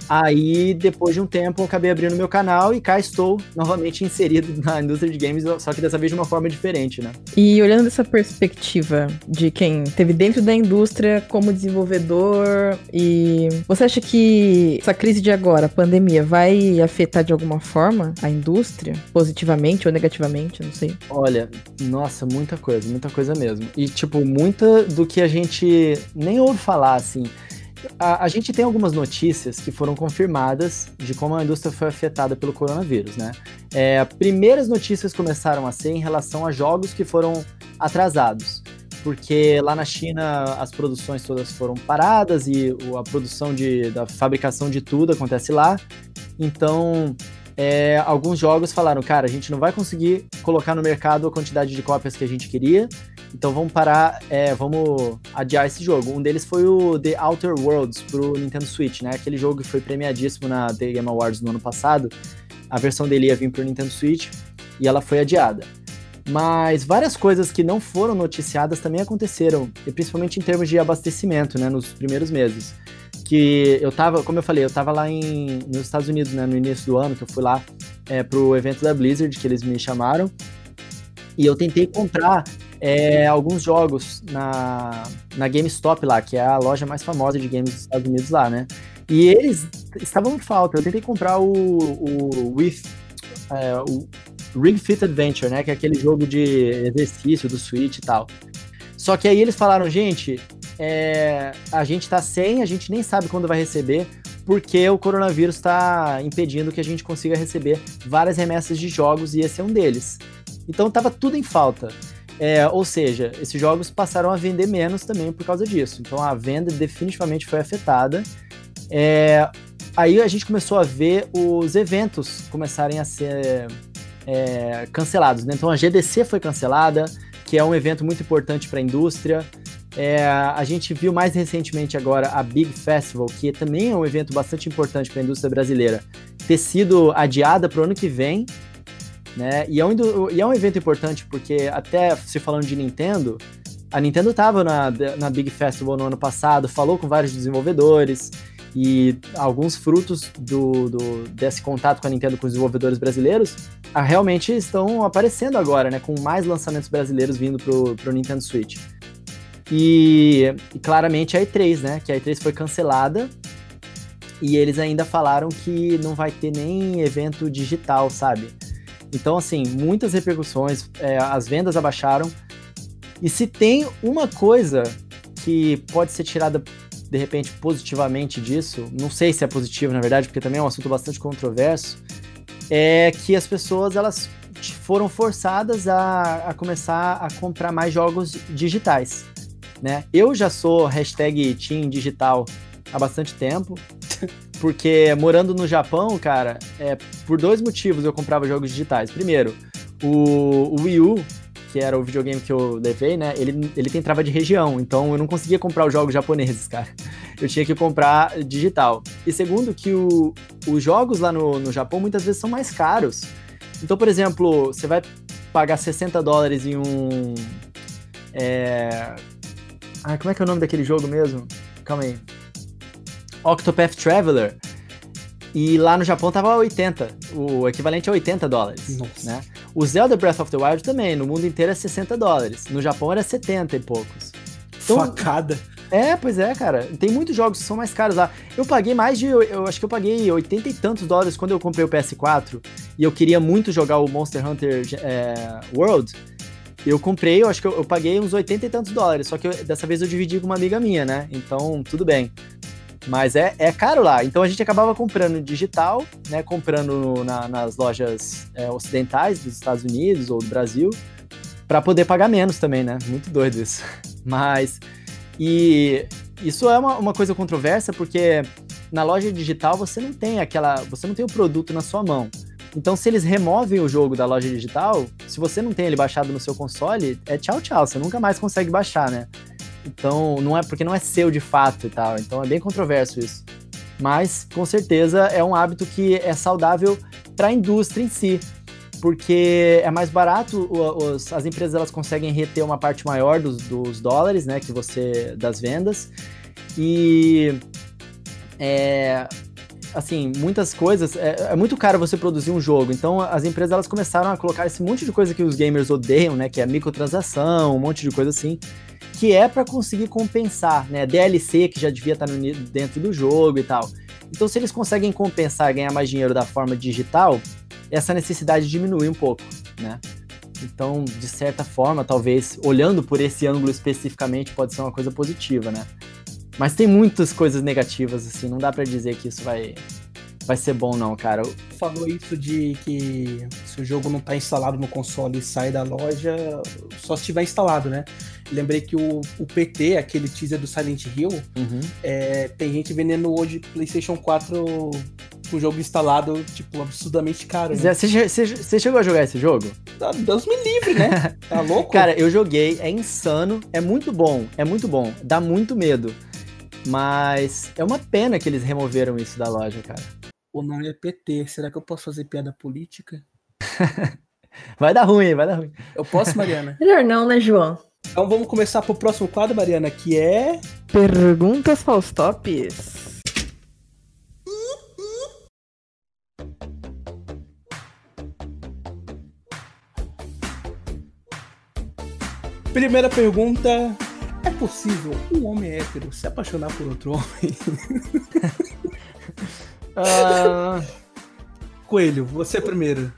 Aí, depois de um tempo, eu acabei abrindo meu canal e cá estou novamente inserido na indústria de games, só que dessa vez de uma forma diferente, né? E olhando dessa perspectiva de quem teve dentro da indústria como desenvolvedor, e você acha que essa crise de agora, a pandemia, vai afetar de alguma forma a indústria, positivamente ou negativamente, não sei? Olha, nossa, muita coisa, muita coisa mesmo. E, tipo, muita do que a gente nem ouve falar, assim. A, a, gente tem algumas notícias que foram confirmadas de como a indústria foi afetada pelo coronavírus, né? É, primeiras notícias começaram a ser em relação a jogos que foram atrasados, porque lá na China as produções todas foram paradas e a produção de, da fabricação de tudo acontece lá. Então, é, alguns jogos falaram, cara, a gente não vai conseguir colocar no mercado a quantidade de cópias que a gente queria, então vamos parar, é, vamos adiar esse jogo. Um deles foi o The Outer Worlds pro Nintendo Switch, né? Aquele jogo que foi premiadíssimo na The Game Awards no ano passado. a versão dele ia vir pro Nintendo Switch e ela foi adiada. Mas várias coisas que não foram noticiadas também aconteceram, e principalmente em termos de abastecimento, né, nos primeiros meses. Que eu tava, como eu falei, eu tava lá em, nos Estados Unidos, né, no início do ano, que eu fui lá é, pro evento da Blizzard, que eles me chamaram, e eu tentei comprar é, alguns jogos na, na GameStop lá, que é a loja mais famosa de games dos Estados Unidos lá, né? E eles estavam em falta. Eu tentei comprar o, o With, é, o Ring Fit Adventure, né? Que é aquele jogo de exercício do Switch e tal. Só que aí eles falaram, gente, é, a gente tá sem, a gente nem sabe quando vai receber, porque o coronavírus está impedindo que a gente consiga receber várias remessas de jogos e esse é um deles. Então tava tudo em falta. É, ou seja, esses jogos passaram a vender menos também por causa disso. Então a venda definitivamente foi afetada. É, aí a gente começou a ver os eventos começarem a ser é, cancelados. Né? Então a GDC foi cancelada, que é um evento muito importante para a indústria. É, a gente viu mais recentemente agora a Big Festival, que também é um evento bastante importante para a indústria brasileira, ter sido adiada para o ano que vem. Né? E, é um, e é um evento importante porque, até se falando de Nintendo, a Nintendo estava na, na Big Festival no ano passado, falou com vários desenvolvedores, e alguns frutos do, do, desse contato com a Nintendo com os desenvolvedores brasileiros ah, realmente estão aparecendo agora, né? Com mais lançamentos brasileiros vindo pro, pro Nintendo Switch. E, e claramente a E3, né? Que a E3 foi cancelada. E eles ainda falaram que não vai ter nem evento digital, sabe? Então, assim, muitas repercussões, é, as vendas abaixaram. E se tem uma coisa que pode ser tirada de repente positivamente disso, não sei se é positivo na verdade, porque também é um assunto bastante controverso, é que as pessoas elas foram forçadas a, a começar a comprar mais jogos digitais, né? Eu já sou hashtag Team Digital há bastante tempo, porque morando no Japão, cara, é, por dois motivos eu comprava jogos digitais. Primeiro, o, o Wii U que era o videogame que eu levei, né? Ele, ele tem trava de região, então eu não conseguia comprar os jogos japoneses, cara. Eu tinha que comprar digital. E segundo, que o, os jogos lá no, no Japão muitas vezes são mais caros. Então, por exemplo, você vai pagar 60 dólares em um. É... Ah, como é que é o nome daquele jogo mesmo? Calma aí. Octopath Traveler. E lá no Japão tava 80. O equivalente a 80 dólares. Nossa. Né? O Zelda Breath of the Wild também, no mundo inteiro é 60 dólares. No Japão era 70 e poucos. Então- Facada. É, pois é, cara. Tem muitos jogos que são mais caros lá. Eu paguei mais de. Eu acho que eu paguei 80 e tantos dólares quando eu comprei o PS4 e eu queria muito jogar o Monster Hunter é, World. Eu comprei, eu acho que eu, eu paguei uns 80 e tantos dólares. Só que eu- dessa vez eu dividi com uma amiga minha, né? Então, tudo bem. Mas é, é caro lá. Então a gente acabava comprando digital, né? Comprando na- nas lojas é, ocidentais dos Estados Unidos ou do Brasil, para poder pagar menos também, né? Muito doido isso. Mas. E isso é uma, uma coisa controversa, porque na loja digital você não tem aquela. Você não tem o produto na sua mão. Então, se eles removem o jogo da loja digital, se você não tem ele baixado no seu console, é tchau, tchau. Você nunca mais consegue baixar, né? Então, não é porque não é seu de fato e tal. Então, é bem controverso isso. Mas, com certeza, é um hábito que é saudável para a indústria em si. Porque é mais barato, os- as empresas elas conseguem reter uma parte maior dos, dos dólares, né, que você das vendas. E é, assim, muitas coisas. É, é muito caro você produzir um jogo. Então as empresas elas começaram a colocar esse monte de coisa que os gamers odeiam, né? Que é microtransação, um monte de coisa assim. Que é para conseguir compensar, né? DLC que já devia estar no ni- dentro do jogo e tal. Então, se eles conseguem compensar, ganhar mais dinheiro da forma digital, essa necessidade diminui um pouco, né? Então, de certa forma, talvez, olhando por esse ângulo especificamente, pode ser uma coisa positiva, né? Mas tem muitas coisas negativas, assim, não dá pra dizer que isso vai, vai ser bom, não, cara. Falou isso de que se o jogo não tá instalado no console e sai da loja, só se tiver instalado, né? Lembrei que o, o PT, aquele teaser do Silent Hill, Uhum. é, tem gente vendendo hoje PlayStation 4 com o jogo instalado, tipo, absurdamente caro. Né? Você, você- você chegou a jogar esse jogo? Ah, Deus me livre, né? Tá louco? Cara, eu joguei, é insano, é muito bom, é muito bom, dá muito medo. Mas é uma pena que eles removeram isso da loja, cara. O nome é PT. Será que eu posso fazer piada política? Vai dar ruim, vai dar ruim. Eu posso, Mariana? Melhor não, né, João? então vamos começar pro próximo quadro, Mariana, que é. Perguntas Faustops. Primeira pergunta. É possível um homem hétero se apaixonar por outro homem? Ah, Coelho, você primeiro.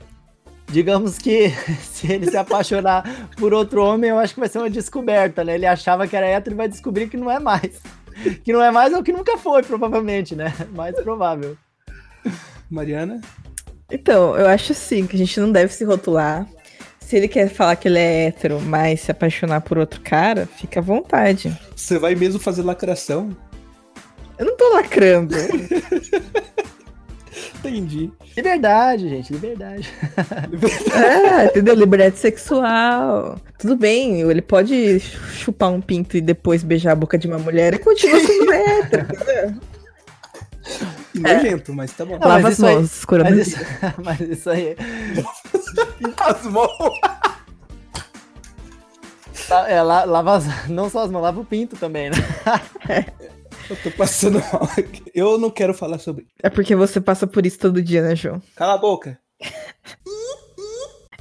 digamos que se ele se apaixonar por outro homem, eu acho que vai ser uma descoberta, né? Ele achava que era hétero e vai descobrir que não é mais. Que não é mais ou que nunca foi, provavelmente, né? Mais provável. Mariana? Então, eu acho sim que a gente não deve se rotular. Se ele quer falar que ele é hétero, mas se apaixonar por outro cara, fica à vontade. Você vai mesmo fazer lacração? Eu não tô lacrando. Entendi. Liberdade, gente, liberdade. É, entendeu? Liberdade sexual. Tudo bem, ele pode chupar um pinto e depois beijar a boca de uma mulher e continua sendo hétero. entendeu? Nojento, mas tá bom. Não, Lava as aí- mãos, escura Mas isso, mas isso aí. As mãos. tá- É, la- lava as- não só as mãos, lava o pinto também, né? Eu tô passando mal. aqui. Eu não quero falar sobre. É porque você passa por isso todo dia, né, João? Cala a boca.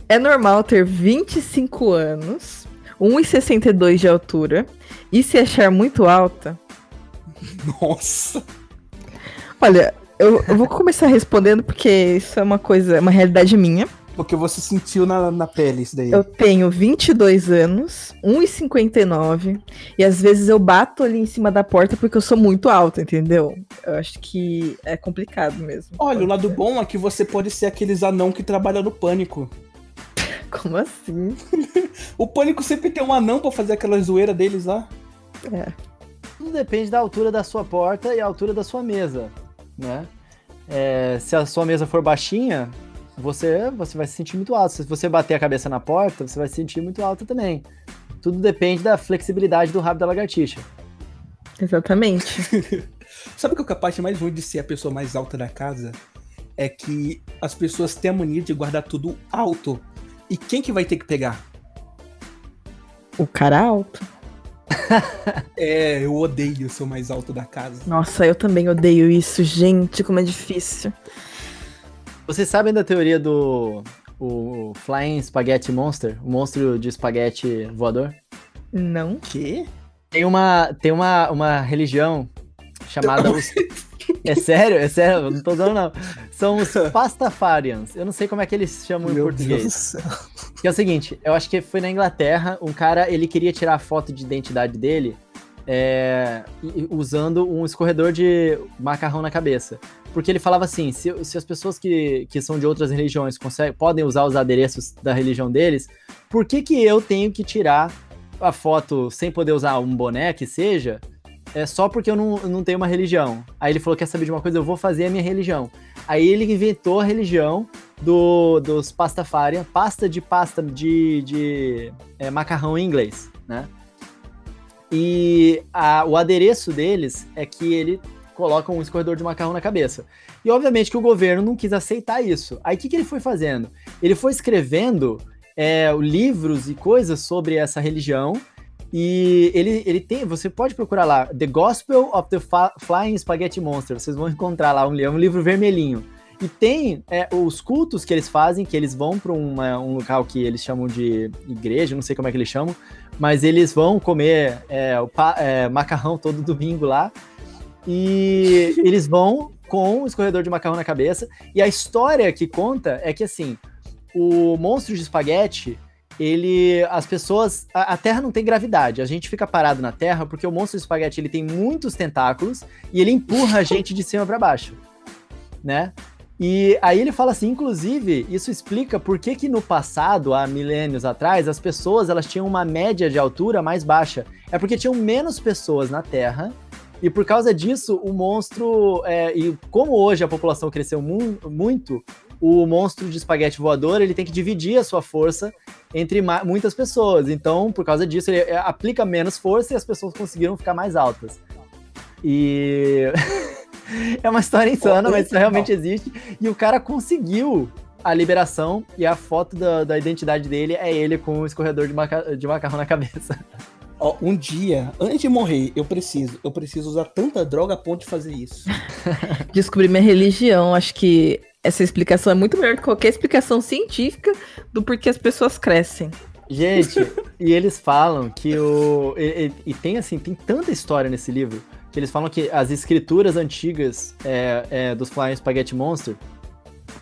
É normal ter 25 anos, 1,62 de altura e se achar muito alta? Nossa. Olha, eu, eu vou começar respondendo porque isso é uma coisa, uma realidade minha. Porque você sentiu na, na pele isso daí. Eu tenho 22 anos, 1,59 e às vezes eu bato ali em cima da porta porque eu sou muito alta, entendeu? Eu acho que é complicado mesmo. Olha, o lado bom é que você pode ser aqueles anão que trabalha no pânico. Como assim? O pânico sempre tem um anão pra fazer aquela zoeira deles lá. Tudo depende da altura da sua porta e a altura da sua mesa, né? É, se a sua mesa for baixinha, você, você vai se sentir muito alto. Se você bater a cabeça na porta, você vai se sentir muito alto também. Tudo depende da flexibilidade do rabo da lagartixa. Exatamente. Sabe que é a parte mais ruim de ser a pessoa mais alta da casa? É que as pessoas têm a mania de guardar tudo alto. E quem que vai ter que pegar? o cara alto. É, eu odeio ser o mais alto da casa. Nossa, eu também odeio isso, gente, como é difícil. Vocês sabem da teoria do o Flying Spaghetti Monster? O monstro de espaguete voador? Não. Quê? Tem uma, tem uma, uma religião chamada os... É sério? É sério? Eu não tô dando não. São os Pastafarians. Eu não sei como é que eles chamam em Meu português. Deus do céu. Que é o seguinte, eu acho que foi na Inglaterra, um cara, ele queria tirar a foto de identidade dele é, usando um escorredor de macarrão na cabeça. Porque ele falava assim, se, se as pessoas que, que são de outras religiões conseguem, podem usar os adereços da religião deles, por que que eu tenho que tirar a foto sem poder usar um boné que seja, é só porque eu não, não tenho uma religião. Aí ele falou, quer saber de uma coisa? Eu vou fazer a minha religião. Aí ele inventou a religião do, dos pastafarian, pasta de pasta de, de é, macarrão em inglês, né? E a- o adereço deles é que ele coloca um escorredor de macarrão na cabeça. E obviamente que o governo não quis aceitar isso. Aí o que, que ele foi fazendo? Ele foi escrevendo é, livros e coisas sobre essa religião. E ele, ele tem, você pode procurar lá, The Gospel of the Flying Spaghetti Monster. Vocês vão encontrar lá um, é um livro vermelhinho. E tem é, os cultos que eles fazem, que eles vão para um local que eles chamam de igreja, não sei como é que eles chamam, mas eles vão comer é, o é, macarrão todo domingo lá. E eles vão com o escorredor de macarrão na cabeça. E a história que conta é que assim, o monstro de espaguete, ele. As pessoas. A, a Terra não tem gravidade. A gente fica parado na Terra porque o monstro de espaguete ele tem muitos tentáculos e ele empurra a gente de cima para baixo. Né? E aí ele fala assim, inclusive, isso explica por que, que no passado, há milênios atrás, as pessoas elas tinham uma média de altura mais baixa. É porque tinham menos pessoas na Terra e por causa disso, o monstro. é, e como hoje a população cresceu mu- muito, o monstro de espaguete voador ele tem que dividir a sua força entre muitas pessoas. Então, por causa disso, ele é, aplica menos força e as pessoas conseguiram ficar mais altas. E. É uma história insana, mas isso realmente existe. E o cara conseguiu a liberação e a foto da, da identidade dele é ele com o escorredor de, maca- de macarrão na cabeça. Ó, um dia, antes de morrer, eu preciso, eu preciso usar tanta droga a ponto de fazer isso. Descobrir minha religião. Acho que essa explicação é muito melhor que qualquer explicação científica do porquê as pessoas crescem. Gente, e eles falam que o. E, e- e tem assim, tem tanta história nesse livro que eles falam que as escrituras antigas é, é, dos Flying Spaghetti Monster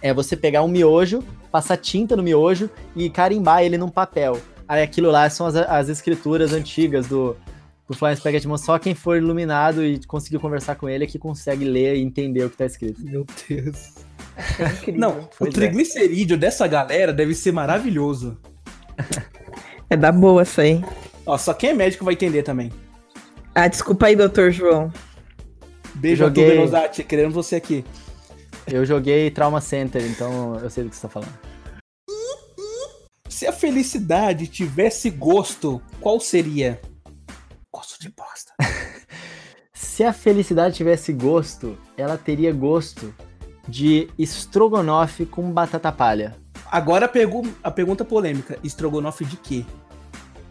é você pegar um miojo, passar tinta no miojo e carimbar ele num papel. Aí aquilo lá são as, as escrituras antigas do, do Flying Spaghetti Monster. Só quem for iluminado e conseguiu conversar com ele é que consegue ler e entender o que tá escrito. Meu Deus. Não, o Pois é. triglicerídeo dessa galera deve ser maravilhoso. É da boa essa aí. Ó, só quem é médico vai entender também. Ah, desculpa aí, doutor João. Beijo Joguei. a tu, Benozati, querendo você aqui. Eu joguei Trauma Center, então eu sei do que você tá falando. Se a felicidade tivesse gosto, qual seria? Gosto de bosta. Se a felicidade tivesse gosto, ela teria gosto de estrogonofe com batata palha. Agora a, pergu- a pergunta polêmica: estrogonofe de quê?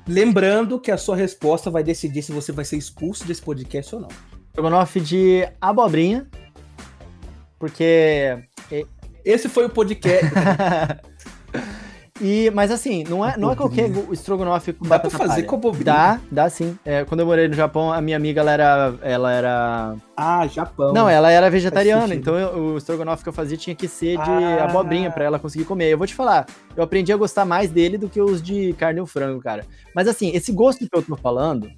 Lembrando que a sua resposta vai decidir se você vai ser expulso desse podcast ou não. Estrogonofe de abobrinha, porque Esse foi o podcast. e mas assim, não é, não é qualquer go- estrogonofe com Dá pra fazer palha. com abobrinha? Dá, dá sim. É, quando eu morei no Japão, a minha amiga ela era ela era Ah, Japão. Não, ela era vegetariana, então eu- o estrogonofe que eu fazia tinha que ser de Ah. abobrinha pra ela conseguir comer. Eu vou te falar, eu aprendi a gostar mais dele do que os de carne ou frango, cara. Mas assim, esse gosto que eu tô falando,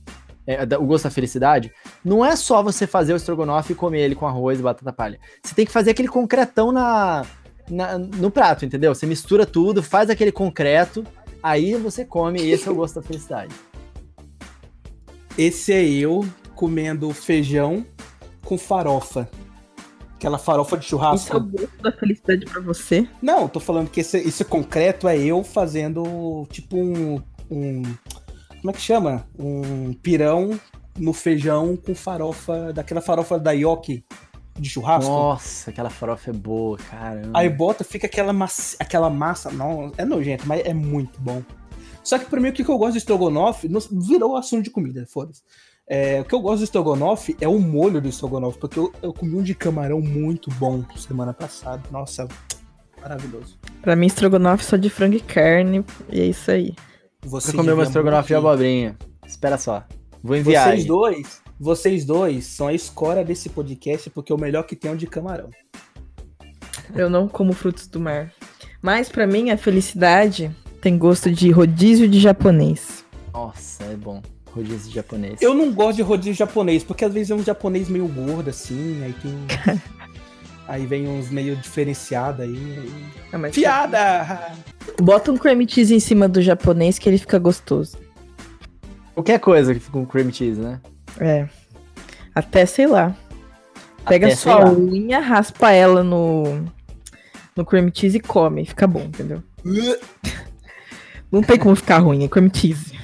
é, o gosto da felicidade, não é só você fazer o estrogonofe e comer ele com arroz e batata palha. Você tem que fazer aquele concretão na, na- no prato, entendeu? Você mistura tudo, faz aquele concreto, aí você come e esse é o gosto da felicidade. Esse é eu comendo feijão com farofa. Aquela farofa de Isso é o churrasco. gosto da felicidade pra você? Não, tô falando que esse, esse concreto é eu fazendo tipo um, um. Como é que chama? Um pirão no feijão com farofa, daquela farofa da Yoki de churrasco. Nossa, aquela farofa é boa, caramba. Aí bota, fica aquela massa, aquela massa, não, é nojento, mas é muito bom. Só que pra mim o que que eu gosto de estrogonofe, virou assunto de comida, foda-se. É, o que eu gosto do estrogonofe é o molho do estrogonofe, porque eu, eu comi um de camarão muito bom semana passada. Nossa, maravilhoso. Pra mim, estrogonofe só de frango e carne. E é isso aí. Você comeu uma estrogonofe de abobrinha. Espera só. Vou enviar. Vocês aí. dois, vocês dois são a escória desse podcast, porque o melhor que tem é o de camarão. Eu não como frutos do mar. Mas pra mim, a felicidade tem gosto de rodízio de japonês. Nossa, é bom. Rodízio japonês. Eu não gosto de rodízio japonês, porque às vezes é um japonês meio gordo assim, aí tem. aí vem uns meio diferenciados aí. aí- Ah, mas Fiada! Bota um cream cheese em cima do japonês que ele fica gostoso. Qualquer coisa que fica com cream cheese, né? É. Até, sei lá. Pega Até, sua unha, raspa ela no, no cream cheese e come. Fica bom, entendeu? Não tem como ficar ruim, é cream cheese.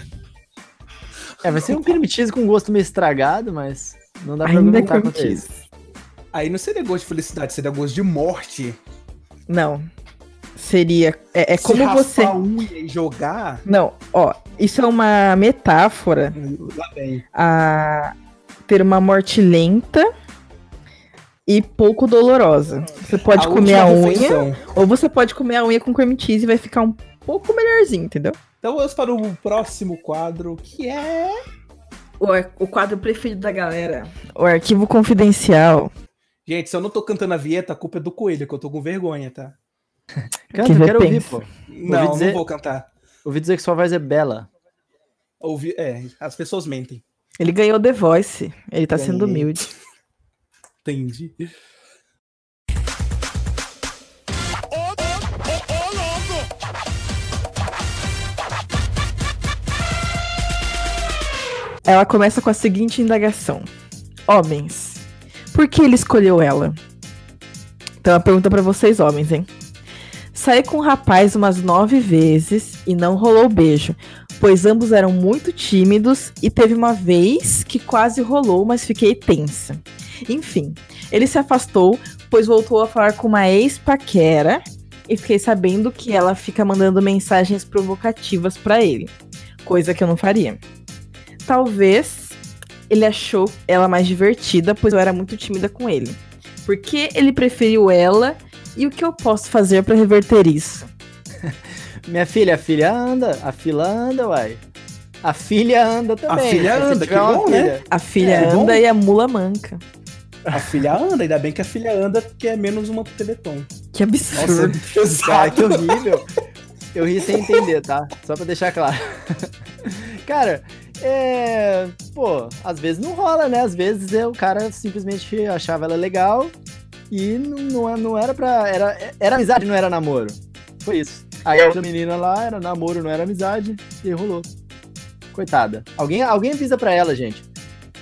É, vai ser um cream cheese com gosto meio estragado, mas não dá pra Ainda é argumentar cream contra cheese. Aí não seria gosto de felicidade, seria gosto de morte. Não. Seria. É, é Se como você. a unha e jogar. Não, ó. Isso é uma metáfora Lá vem. a ter uma morte lenta e pouco dolorosa. Você pode comer última a unha, refeição. ou você pode comer a unha com cream cheese e vai ficar um pouco melhorzinho, entendeu? Então vamos para o próximo quadro, que é. O, o quadro preferido da galera. O arquivo confidencial. Gente, se eu não tô cantando a vinheta, a culpa é do coelho, que eu tô com vergonha, tá? Canta, eu quero ouvir, pô. Não, dizer- não vou cantar. Ouvi dizer que sua voz é bela. Ouvi... É, as pessoas mentem. Ele ganhou The Voice. Ele tá sendo humilde. Entendi. Ela começa com a seguinte indagação: Homens, por que ele escolheu ela? Então, uma pergunta pra vocês, homens, hein? Saí com o rapaz umas nove vezes e não rolou beijo, pois ambos eram muito tímidos e teve uma vez que quase rolou, mas fiquei tensa. Enfim, Ele se afastou, pois voltou a falar com uma ex-paquera e fiquei sabendo que ela fica mandando mensagens provocativas pra ele, coisa que eu não faria. Talvez ele achou ela mais divertida, pois eu era muito tímida com ele. Por que ele preferiu ela e o que eu posso fazer pra reverter isso? Minha filha, a filha anda, a fila anda, uai. A filha anda também. filha Se anda, que bom, né? filha. A filha É, bom. anda e a mula manca. A filha anda, ainda bem que a filha anda, que é menos uma pro Teleton. Que absurdo. Cara, que horrível. Eu ri sem entender, tá? Só pra deixar claro. Cara, é. Pô, às vezes não rola, né? Às vezes é, o cara simplesmente achava ela legal e não, não, era pra. Era, era amizade, não era namoro. Foi isso. Aí a outra menina lá era namoro, não era amizade, e rolou. Coitada. Alguém, alguém avisa pra ela, gente.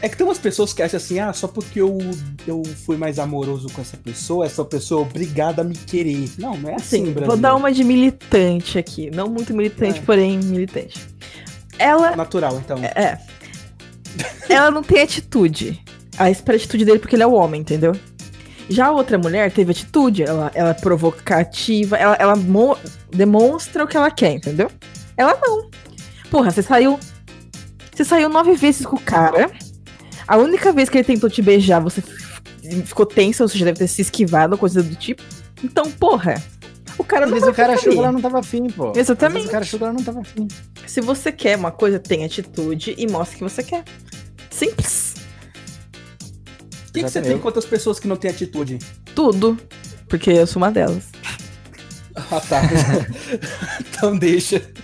É que tem umas pessoas que acham assim, ah, só porque eu, eu fui mais amoroso com essa pessoa, essa pessoa é obrigada a me querer. Não, não é assim, Sim, vou dar uma de militante aqui. Não muito militante, É. porém militante. Ela Natural, então. É. Ela não tem atitude. Espera a atitude dele porque ele é o homem, entendeu? Já a outra mulher teve atitude, ela, ela é provocativa, ela, ela mo- demonstra o que ela quer, entendeu? Ela não. Porra, você saiu. Você saiu nove vezes com o cara. A única vez que ele tentou te beijar, você ficou tensa, ou seja, deve ter se esquivado, coisa do tipo. Então, porra. O cara Às não vezes o cara achou que ela não tava afim, pô. Às Exatamente. vezes o cara achou que ela não tava afim. Se você quer uma coisa, tem atitude e mostra que você quer. Simples. O que, que você tem com outras pessoas que não têm atitude? Tudo. Porque eu sou uma delas. Ah, tá. então deixa. Por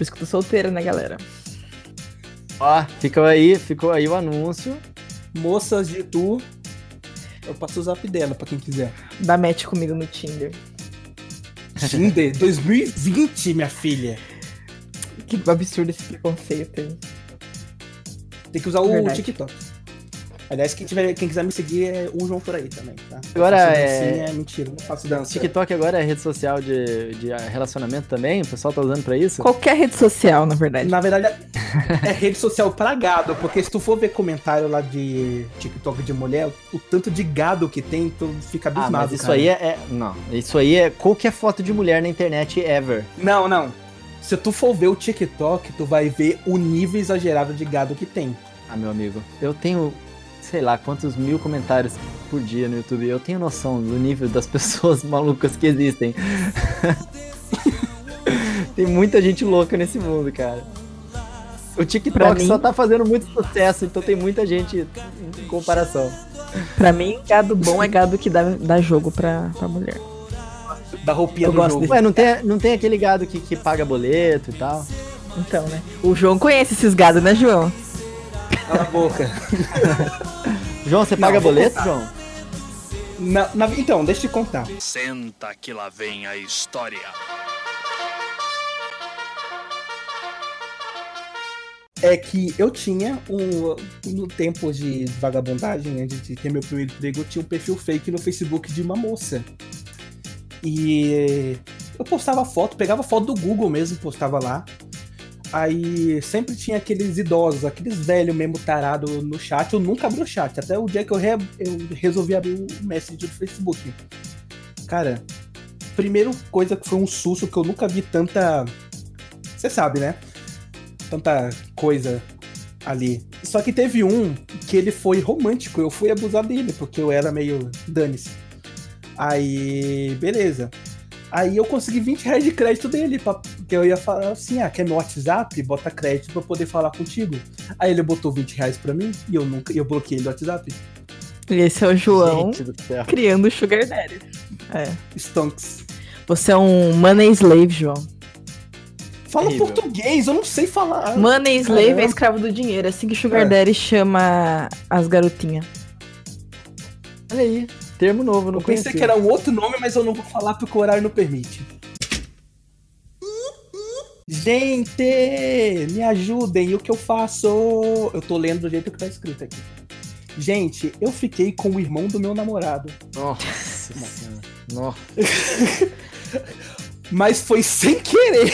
isso que eu tô solteira, né, galera? Ó, ficou aí, ficou aí o anúncio. Moças de tu. Eu passo o zap dela pra quem quiser. Dá match comigo no Tinder. Tinder 2020, minha filha. Que absurdo esse preconceito aí. Tem que usar o. TikTok. Aliás, quem, tiver, quem quiser me seguir é o João por aí também, tá? Agora é- dancinha, mentira, não faço dança. TikTok agora é rede social de, de relacionamento também? O pessoal tá usando pra isso? Qualquer rede social, na verdade. Na verdade, é rede social pra gado, porque se tu for ver comentário lá de TikTok de mulher, o tanto de gado que tem, tu fica Ah, abismado, mas isso cara. aí é, é- Não, isso aí é qualquer foto de mulher na internet ever. Não, não. Se tu for ver o TikTok, tu vai ver o nível exagerado de gado que tem. Ah, meu amigo, eu tenho, sei lá, quantos mil comentários por dia no YouTube. Eu tenho noção do nível das pessoas malucas que existem. Tem muita gente louca nesse mundo, cara. O TikTok mim- só tá fazendo muito sucesso, então tem muita gente em comparação. Pra mim, gado bom é gado que dá, dá jogo pra, pra mulher. Da roupinha Eu do gosto jogo. desse- Ué, não tem, não tem aquele gado que, que paga boleto e tal? Então, né? O João conhece esses gados, né, João? Cala a boca. João, você Não, paga vou boleto, contar. João? Na- na- então, deixa eu te contar. Senta que lá vem a história. É que eu tinha um. No tempo de vagabundagem, antes de ter meu primeiro emprego, eu tinha um perfil fake no Facebook de uma moça. E eu postava foto, pegava foto do Google mesmo, postava lá. Aí sempre tinha aqueles idosos, aqueles velhos mesmo tarado no chat. Eu nunca abri o chat. Até o dia que eu, re- eu resolvi abrir o Messenger do Facebook. Cara, primeiro coisa que foi um susto que eu nunca vi tanta. Você sabe, né? Tanta coisa ali. Só que teve um que ele foi romântico. Eu fui abusar dele, porque eu era meio dane-se. Aí, beleza. Aí eu consegui 20 reais de crédito dele, pra, porque eu ia falar assim, ah, quer meu WhatsApp? Bota crédito pra poder falar contigo. Aí ele botou 20 reais pra mim e eu nunca, eu bloqueei ele do WhatsApp. E esse é o João criando o Sugar Daddy. É. Stonks. Você é um money slave, João. Fala Terrível. português, eu não sei falar. Money slave Caramba. é escravo do dinheiro. É assim que Sugar É. Daddy chama as garotinhas. Olha aí, termo novo, não eu pensei conhecia. que era um outro nome, mas eu não vou falar porque o horário não permite. Gente, me ajudem, o que eu faço? Eu tô lendo do jeito que tá escrito aqui. Gente, eu fiquei com o irmão do meu namorado. Nossa senhora. Nossa. Mas foi sem querer.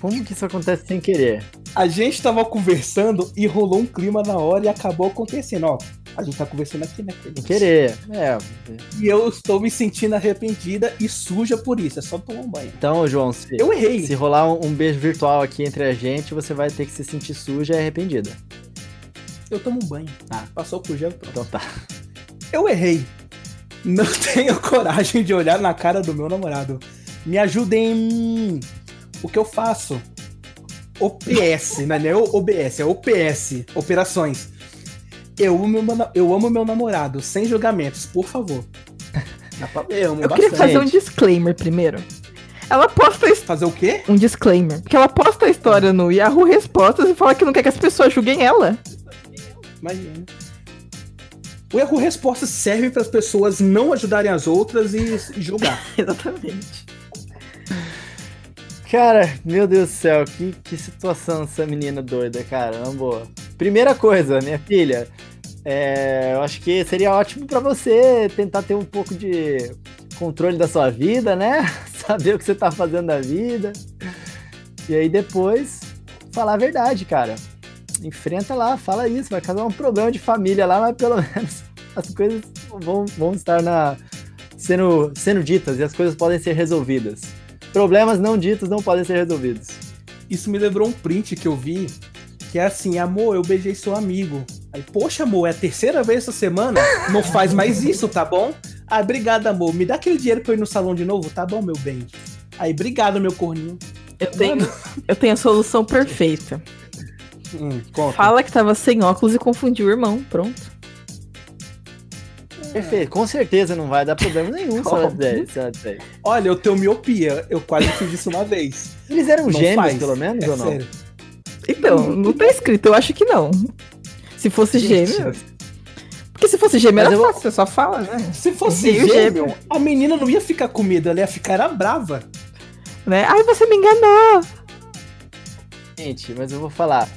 Como que isso acontece sem querer? A gente tava conversando e rolou um clima na hora e acabou acontecendo, ó. A gente tá conversando aqui, né? Sem querer. É. E eu estou me sentindo arrependida e suja por isso. É só tomar um banho. Então, João, se, Eu errei. se rolar um, um beijo virtual aqui entre a gente, você vai ter que se sentir suja e arrependida. Eu tomo um banho. Ah. Passou por gelo, pronto. Então tá. Eu errei. Não tenho coragem de olhar na cara do meu namorado. Me ajudem. O que eu faço? OPS, não é nem OBS, é OPS, operações. Eu amo meu, eu amo meu namorado, sem julgamentos, por favor. Eu amo Eu queria fazer um disclaimer primeiro. Ela posta Fazer o quê? um disclaimer. Porque ela posta a história no Yahoo Respostas e fala que não quer que as pessoas julguem ela. Imagina. O erro resposta serve para as pessoas não ajudarem as outras e julgar. Exatamente. Cara, meu Deus do céu, que, que situação essa menina doida, cara, na boa. Primeira coisa, minha filha, é, eu acho que seria ótimo pra você tentar ter um pouco de controle da sua vida, né? Saber o que você tá fazendo da vida. E aí depois falar a verdade, cara. Enfrenta lá, fala isso, vai causar um problema de família lá, mas pelo menos as coisas vão, vão estar na, sendo, sendo ditas e as coisas podem ser resolvidas. Problemas não ditos não podem ser resolvidos. Isso me lembrou um print que eu vi, que é assim, amor, eu beijei seu amigo. Aí, poxa, amor, é a terceira vez essa semana? Não faz mais isso, tá bom? Ah, obrigado, amor. Me dá aquele dinheiro pra eu ir no salão de novo? Tá bom, meu bem. Aí, obrigado, meu corninho. Eu tenho, eu tenho a solução perfeita. Hum. Fala que tava sem óculos e confundiu o irmão. Pronto. Perfeito, com certeza não vai dar problema nenhum se ela Óbvio. der- se ela der. Olha, eu tenho miopia. Eu quase fiz isso uma vez. Eles eram Não gêmeos, faz. pelo menos, É ou não? sério. Então, não tá escrito, eu acho que não. Se fosse Gente. gêmeo. Porque se fosse gêmeo Mas era eu fácil, você só fala, né? Se fosse gêmeo, gêmeo. a menina não ia ficar com medo, ela ia ficar era brava. né? Ai, você me enganou. Gente, mas eu vou falar.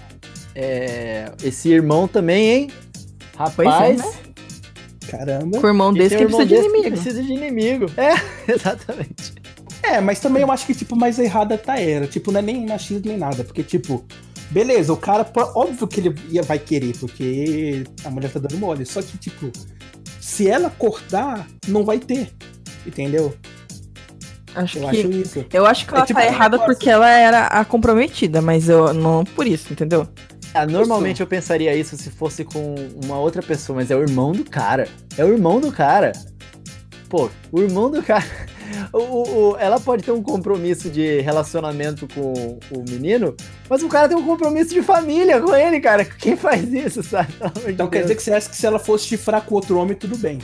é, esse irmão também, hein? Pois é, Rapaz, né? Caramba. Com o irmão desse que um irmão precisa de desse que inimigo. precisa de inimigo. É, exatamente. É, mas também eu acho que, tipo, mais errada tá era. Tipo, não é nem machismo nem nada. Porque, tipo, beleza, o cara, óbvio que ele ia, vai querer, porque a mulher tá dando mole. Só que, tipo, se ela cortar, não vai ter. Entendeu? Acho Eu que. acho isso. Eu acho que É ela tipo tá errada negócio- porque ela era a comprometida, mas eu não por isso, entendeu? Ah, normalmente eu pensaria isso se fosse com uma outra pessoa, mas é o irmão do cara. É o irmão do cara. Pô, o irmão do cara. O, o- o- ela pode ter um compromisso de relacionamento com o menino, mas o cara tem um compromisso de família com ele, cara. Quem faz isso, sabe? Pelo amor de Então quer Deus. dizer que você acha que se ela fosse chifrar com outro homem, tudo bem.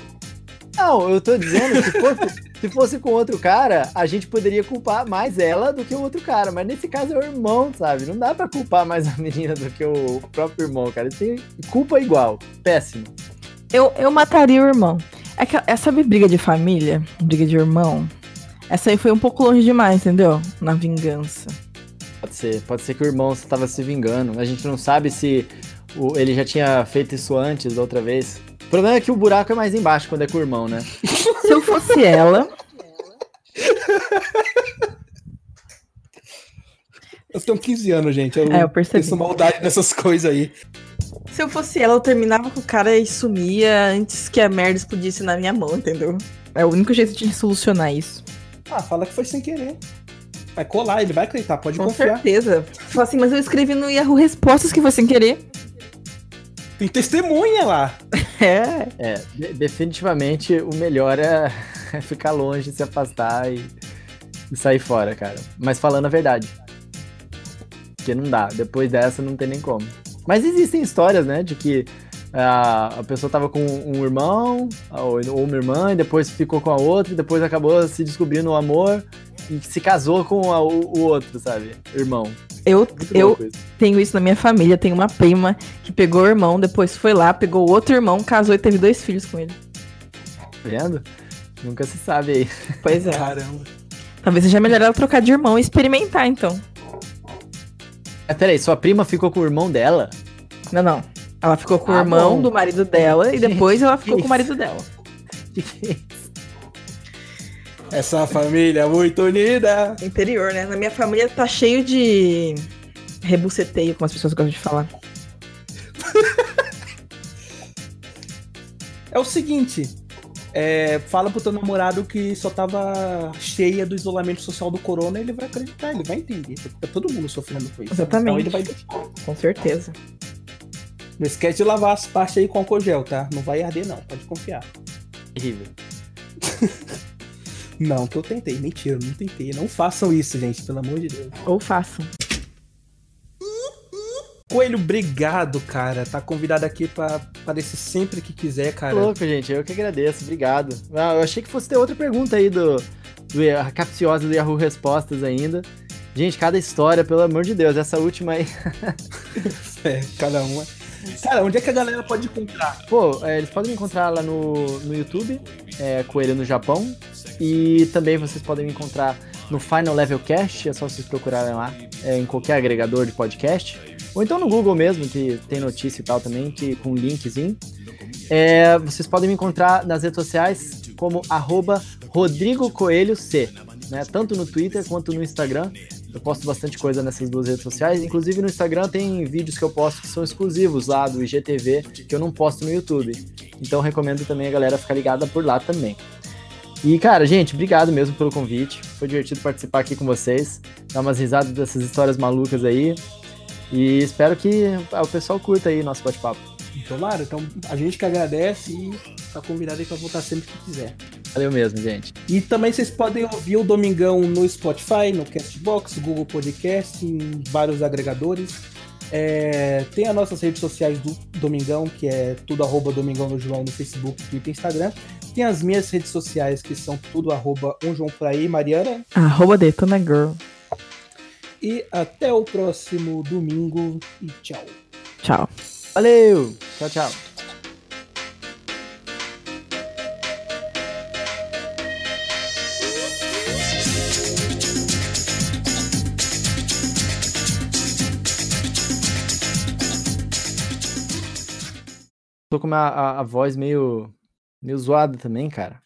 Não, eu tô dizendo, se fosse, se fosse com outro cara, a gente poderia culpar mais ela do que o outro cara. Mas nesse caso é o irmão, sabe? Não dá pra culpar mais a menina do que o próprio irmão, cara. Tem culpa igual. Péssimo. Eu, eu mataria o irmão. É que essa briga de família, briga de irmão, essa aí foi um pouco longe demais, entendeu? Na vingança. Pode ser. Pode ser que o irmão estava se vingando. A gente não sabe se o- ele já tinha feito isso antes, da outra vez. O problema é que o buraco é mais embaixo quando é com o irmão, né? Se eu fosse ela, Eu tenho 15 anos, gente. Eu, É, eu percebi. penso maldade nessas coisas aí. Se eu fosse ela, eu terminava com o cara e sumia antes que a merda explodisse na minha mão, entendeu? É o único jeito de solucionar isso. Ah, fala que foi sem querer. Vai colar, ele vai acreditar, pode Com confiar. certeza. Fala assim, mas eu escrevi no Yahoo Respostas que foi sem querer. Tem testemunha lá. É. É, de- definitivamente o melhor é, é ficar longe, se afastar e, e sair fora, cara. Mas falando a verdade. Porque não dá. Depois dessa não tem nem como. Mas existem histórias, né? De que a, a pessoa tava com um irmão ou, ou uma irmã e depois ficou com a outra e depois acabou se descobrindo o amor e se casou com a- o, o outro, sabe? Irmão. Eu, eu isso. tenho isso na minha família. Tenho uma prima que pegou o irmão, depois foi lá, pegou outro irmão, casou e teve dois filhos com ele. Vendo? Nunca se sabe aí. Pois é. Caramba. Talvez seja melhor ela trocar de irmão e experimentar, então. Mas peraí, sua prima ficou com o irmão dela? Não, não. Ela ficou com o Ah, irmão bom. do marido dela e depois ela ficou que com o marido dela. Essa família é muito unida. Interior, né? Na minha família tá cheio de rebuceteio, como as pessoas gostam de falar. É o seguinte. É, fala pro teu namorado que só tava cheia do isolamento social do corona, ele vai acreditar, ele vai entender. Tá todo mundo sofrendo com isso. Exatamente. Então ele vai deixar. Com certeza. Não esquece de lavar as partes aí com álcool gel, tá? Não vai arder, não. Pode confiar. Terrível. Não, que eu tentei. Mentira, eu não tentei. Não façam isso, gente, pelo amor de Deus. Ou façam. Coelho, obrigado, cara. Tá convidado aqui pra aparecer sempre que quiser, cara. Louco, gente. Eu que agradeço. Obrigado. Ah, eu achei que fosse ter outra pergunta aí do, do capciosa do Yahoo Respostas ainda. Gente, cada história, pelo amor de Deus. Essa última aí. É, cada uma. Cara, onde é que a galera pode encontrar? Pô, é, eles podem me encontrar lá no, no YouTube, é, Coelho no Japão. E também vocês podem me encontrar no Final Level Cast, é só vocês procurarem lá, é, em qualquer agregador de podcast. Ou então no Google mesmo, que tem notícia e tal também, que, com linkzinho. É, vocês podem me encontrar nas redes sociais como arroba Rodrigo Coelho C, né? Tanto no Twitter quanto no Instagram. Eu posto bastante coisa nessas duas redes sociais. Inclusive no Instagram tem vídeos que eu posto que são exclusivos lá do IGTV, que eu não posto no YouTube. Então recomendo também a galera ficar ligada por lá também. E, cara, gente, obrigado mesmo pelo convite. Foi divertido participar aqui com vocês, dar umas risadas dessas histórias malucas aí. E espero que ah, o pessoal curta aí nosso bate-papo. Tomara, então a gente que agradece e tá convidado aí pra voltar sempre que quiser. Valeu mesmo, gente. E também vocês podem ouvir o Domingão no Spotify, no Castbox, Google Podcast, em vários agregadores. É, tem as nossas redes sociais do Domingão, que é tudo arroba Domingão no João no Facebook, Twitter e Instagram. Tem as minhas redes sociais, que são tudo arroba um João por aí, Mariana. Arroba Detona Girl. E até o próximo domingo e tchau. Tchau. Valeu! Tchau, tchau. Tô com uma, a, a voz meio, meio zoada também, cara.